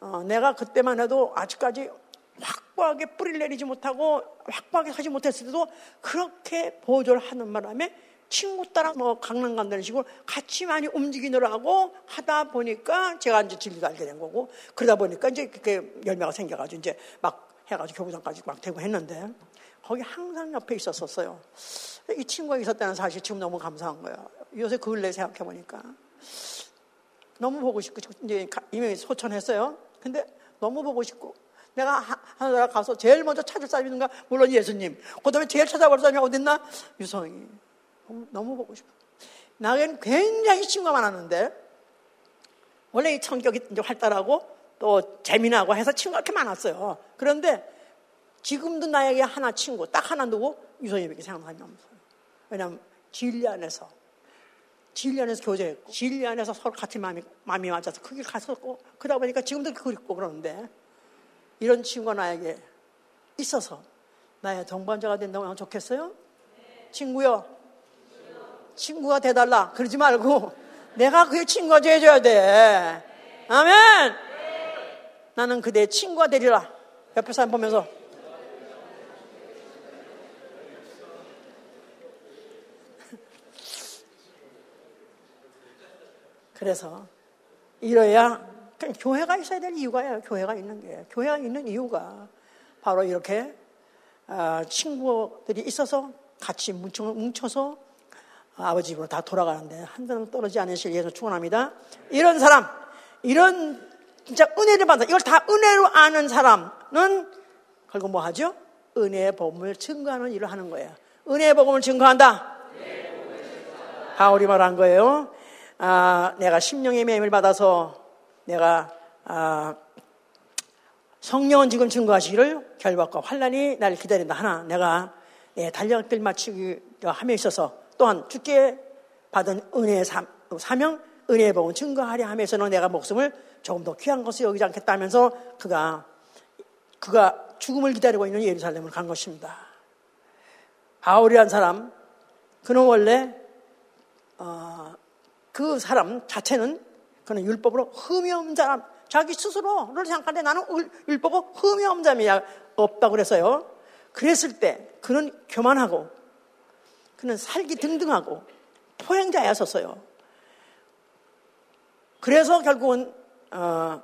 어, 내가 그때만 해도 아직까지 확고하게 뿌리를 내리지 못하고 확고하게 하지 못했을 때도 그렇게 보조를 하는 바람에 친구 따라 뭐 강남 간다는 식으로 같이 많이 움직이느라고 하다 보니까 제가 이제 진리를 알게 된 거고 그러다 보니까 이제 그렇게 열매가 생겨가지고 이제 막 해가지고 교부장까지 막 되고 했는데 거기 항상 옆에 있었었어요. 이 친구가 있었다는 사실 지금 너무 감사한 거예요. 요새 그 근래 생각해 보니까 너무 보고 싶고 이제 이미 소천했어요. 근데 너무 보고 싶고 내가 하늘나라 가서 제일 먼저 찾을 사람이 있는가? 물론 예수님. 그 다음에 제일 찾아볼 사람이 어딨나? 유성이. 너무 보고 싶어. 나에겐 굉장히 친구가 많았는데, 원래 이 성격이 이제 활달하고 또 재미나고 해서 친구가 이렇게 많았어요. 그런데 지금도 나에게 하나 친구, 딱 하나 누구? 생각나는 사람이 없어요. 왜냐하면 진리 안에서, 진리 안에서 교제했고, 진리 안에서 서로 같이 마음이, 마음이 맞아서 크게 갔었고, 그러다 보니까 지금도 그립고 그러는데, 이런 친구가 나에게 있어서 나의 동반자가 된다고 하면 좋겠어요? 친구요. 친구가 돼달라. 그러지 말고 내가 그의 친구가 돼줘야 돼. 아멘! 나는 그대 친구가 되리라. 옆에 사람 보면서. 그래서 이래야 교회가 있어야 될 이유가요. 교회가 있는 게. 교회가 있는 이유가 바로 이렇게 아, 친구들이 있어서 같이 뭉쳐서 아버지 집으로 다 돌아가는데 한 사람 떨어지지 않으실 예수 축원합니다. 이런 사람, 이런 진짜 은혜를 받는 이걸 다 은혜로 아는 사람은 결국 뭐 하죠? 은혜의 복음을 증거하는 일을 하는 거예요. 은혜의 복음을 증거한다. 바울이 말한 거예요. 아, 내가 심령의 매임을 받아서 내가 아, 성령은 지금 증거하시기를 결박과 환란이 날 기다린다 하나 내가 예, 달력들 마치기 함에 있어서 또한 주께 받은 은혜의 사명, 은혜의 복음 증거하려 하면서는 내가 목숨을 조금 더 귀한 것을 여기지 않겠다면서 그가 그가 죽음을 기다리고 있는 예루살렘을 간 것입니다. 바울이란 사람, 그는 원래 어, 그 사람 자체는 그는 율법으로 흠이 없는 사람, 자기 스스로를 생각하는데 나는 율법은 흠이 없는 사람이 없다고 그랬어요. 그랬을 때 그는 교만하고 그는 살기 등등하고 포행자였었어요. 그래서 결국은 어,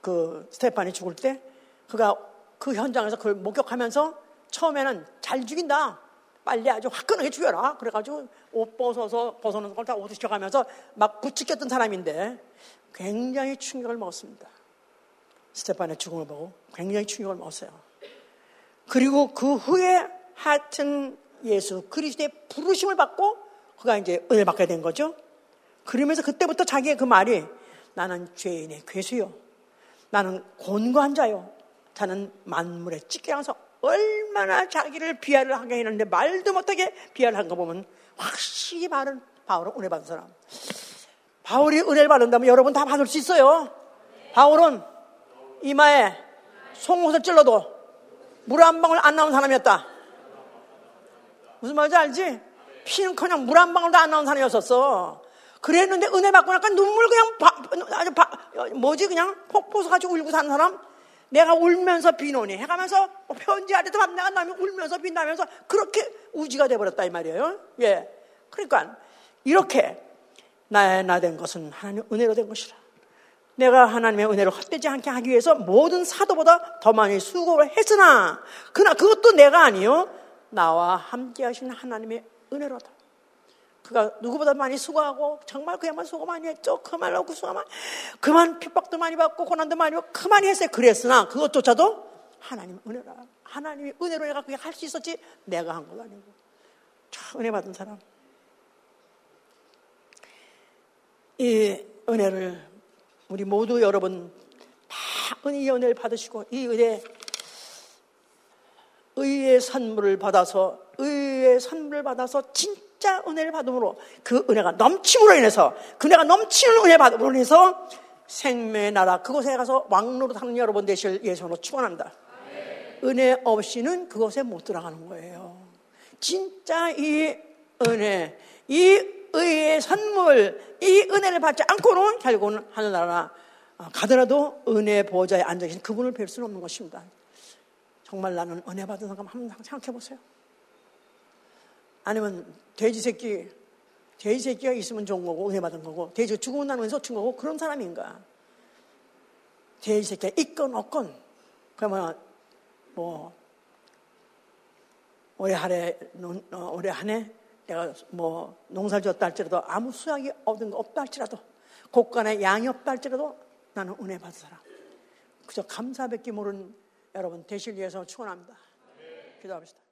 그 스테판이 죽을 때 그가 그 현장에서 그걸 목격하면서 처음에는 잘 죽인다. 빨리 아주 화끈하게 죽여라. 그래가지고 옷 벗어서 벗어놓은 걸다 옷을 시켜가면서 막 부추겼던 사람인데 굉장히 충격을 먹었습니다. 스테판의 죽음을 보고 굉장히 충격을 먹었어요. 그리고 그 후에 하여튼 예수 그리스도의 부르심을 받고 그가 이제 은혜를 받게 된 거죠. 그러면서 그때부터 자기의 그 말이 나는 죄인의 괴수요. 나는 곤고한 자요. 자는 만물의 찌개라서 얼마나 자기를 비하를 하게 했는데 말도 못하게 비하를 한 거 보면 확실히 바른 바울은 은혜 받은 사람. 바울이 은혜를 받는다면 여러분 다 받을 수 있어요. 바울은 이마에 송곳을 찔러도 물 한 방울 안 나온 사람이었다. 무슨 말인지 알지? 피는 그냥 물 한 방울도 안 나온 사람이었었어. 그랬는데 은혜 받고 나니까 눈물 그냥 바, 아주 바, 뭐지 그냥 폭포수 가지고 울고 사는 사람 내가 울면서 비노니 해가면서 편지하려도 밤내가 나면 울면서 빛나면서 그렇게 우지가 돼버렸다 이 말이에요. 예. 그러니까 이렇게 나의 나 된 것은 하나님 은혜로 된 것이라. 내가 하나님의 은혜로 헛되지 않게 하기 위해서 모든 사도보다 더 많이 수고를 했으나 그러나 그것도 내가 아니요 나와 함께 하신 하나님의 은혜로다. 그가 누구보다 많이 수고하고 정말 그야말로 수고 많이 했죠. 그말로 그 수고 많이 그만 핍박도 많이 받고 고난도 많이 받고 그만이 했어요. 그랬으나 그것조차도 하나님 은혜라. 하나님이 은혜로 내가 그게 할 수 있었지 내가 한 건 아니고. 참 은혜 받은 사람. 이 은혜를 우리 모두 여러분 다 은혜의 은혜를 받으시고 이 은혜 의의 선물을 받아서 의의 선물을 받아서 진짜 은혜를 받음으로 그 은혜가 넘침으로 인해서 그 은혜가 넘치는 은혜 받음으로 인해서 생명의 나라 그곳에 가서 왕로로 사는 여러분 되실 예수로 축원합니다. 은혜 없이는 그곳에 못 들어가는 거예요. 진짜 이 은혜, 이 의의 선물, 이 은혜를 받지 않고는 결국은 하늘나라 가더라도 은혜 보좌에 앉아 계신 그분을 뵐 수는 없는 것입니다. 정말 나는 은혜 받은 사람 한번 생각해 보세요. 아니면 돼지 새끼, 돼지 새끼가 있으면 좋은 거고 은혜 받은 거고 돼지가 죽으면 나는 쏟친 거고 그런 사람인가? 돼지 새끼가 있건 없건 그러면 뭐 올해 한해 어, 올해 한해 내가 뭐 농사를 졌다 할지라도 아무 수확이 얻은 거 없다 할지라도 곳간에 양이 없다 할지라도 나는 은혜 받은 사람. 그저 감사밖에 모르는 여러분 되실 위해서 축원합니다. 기도합시다.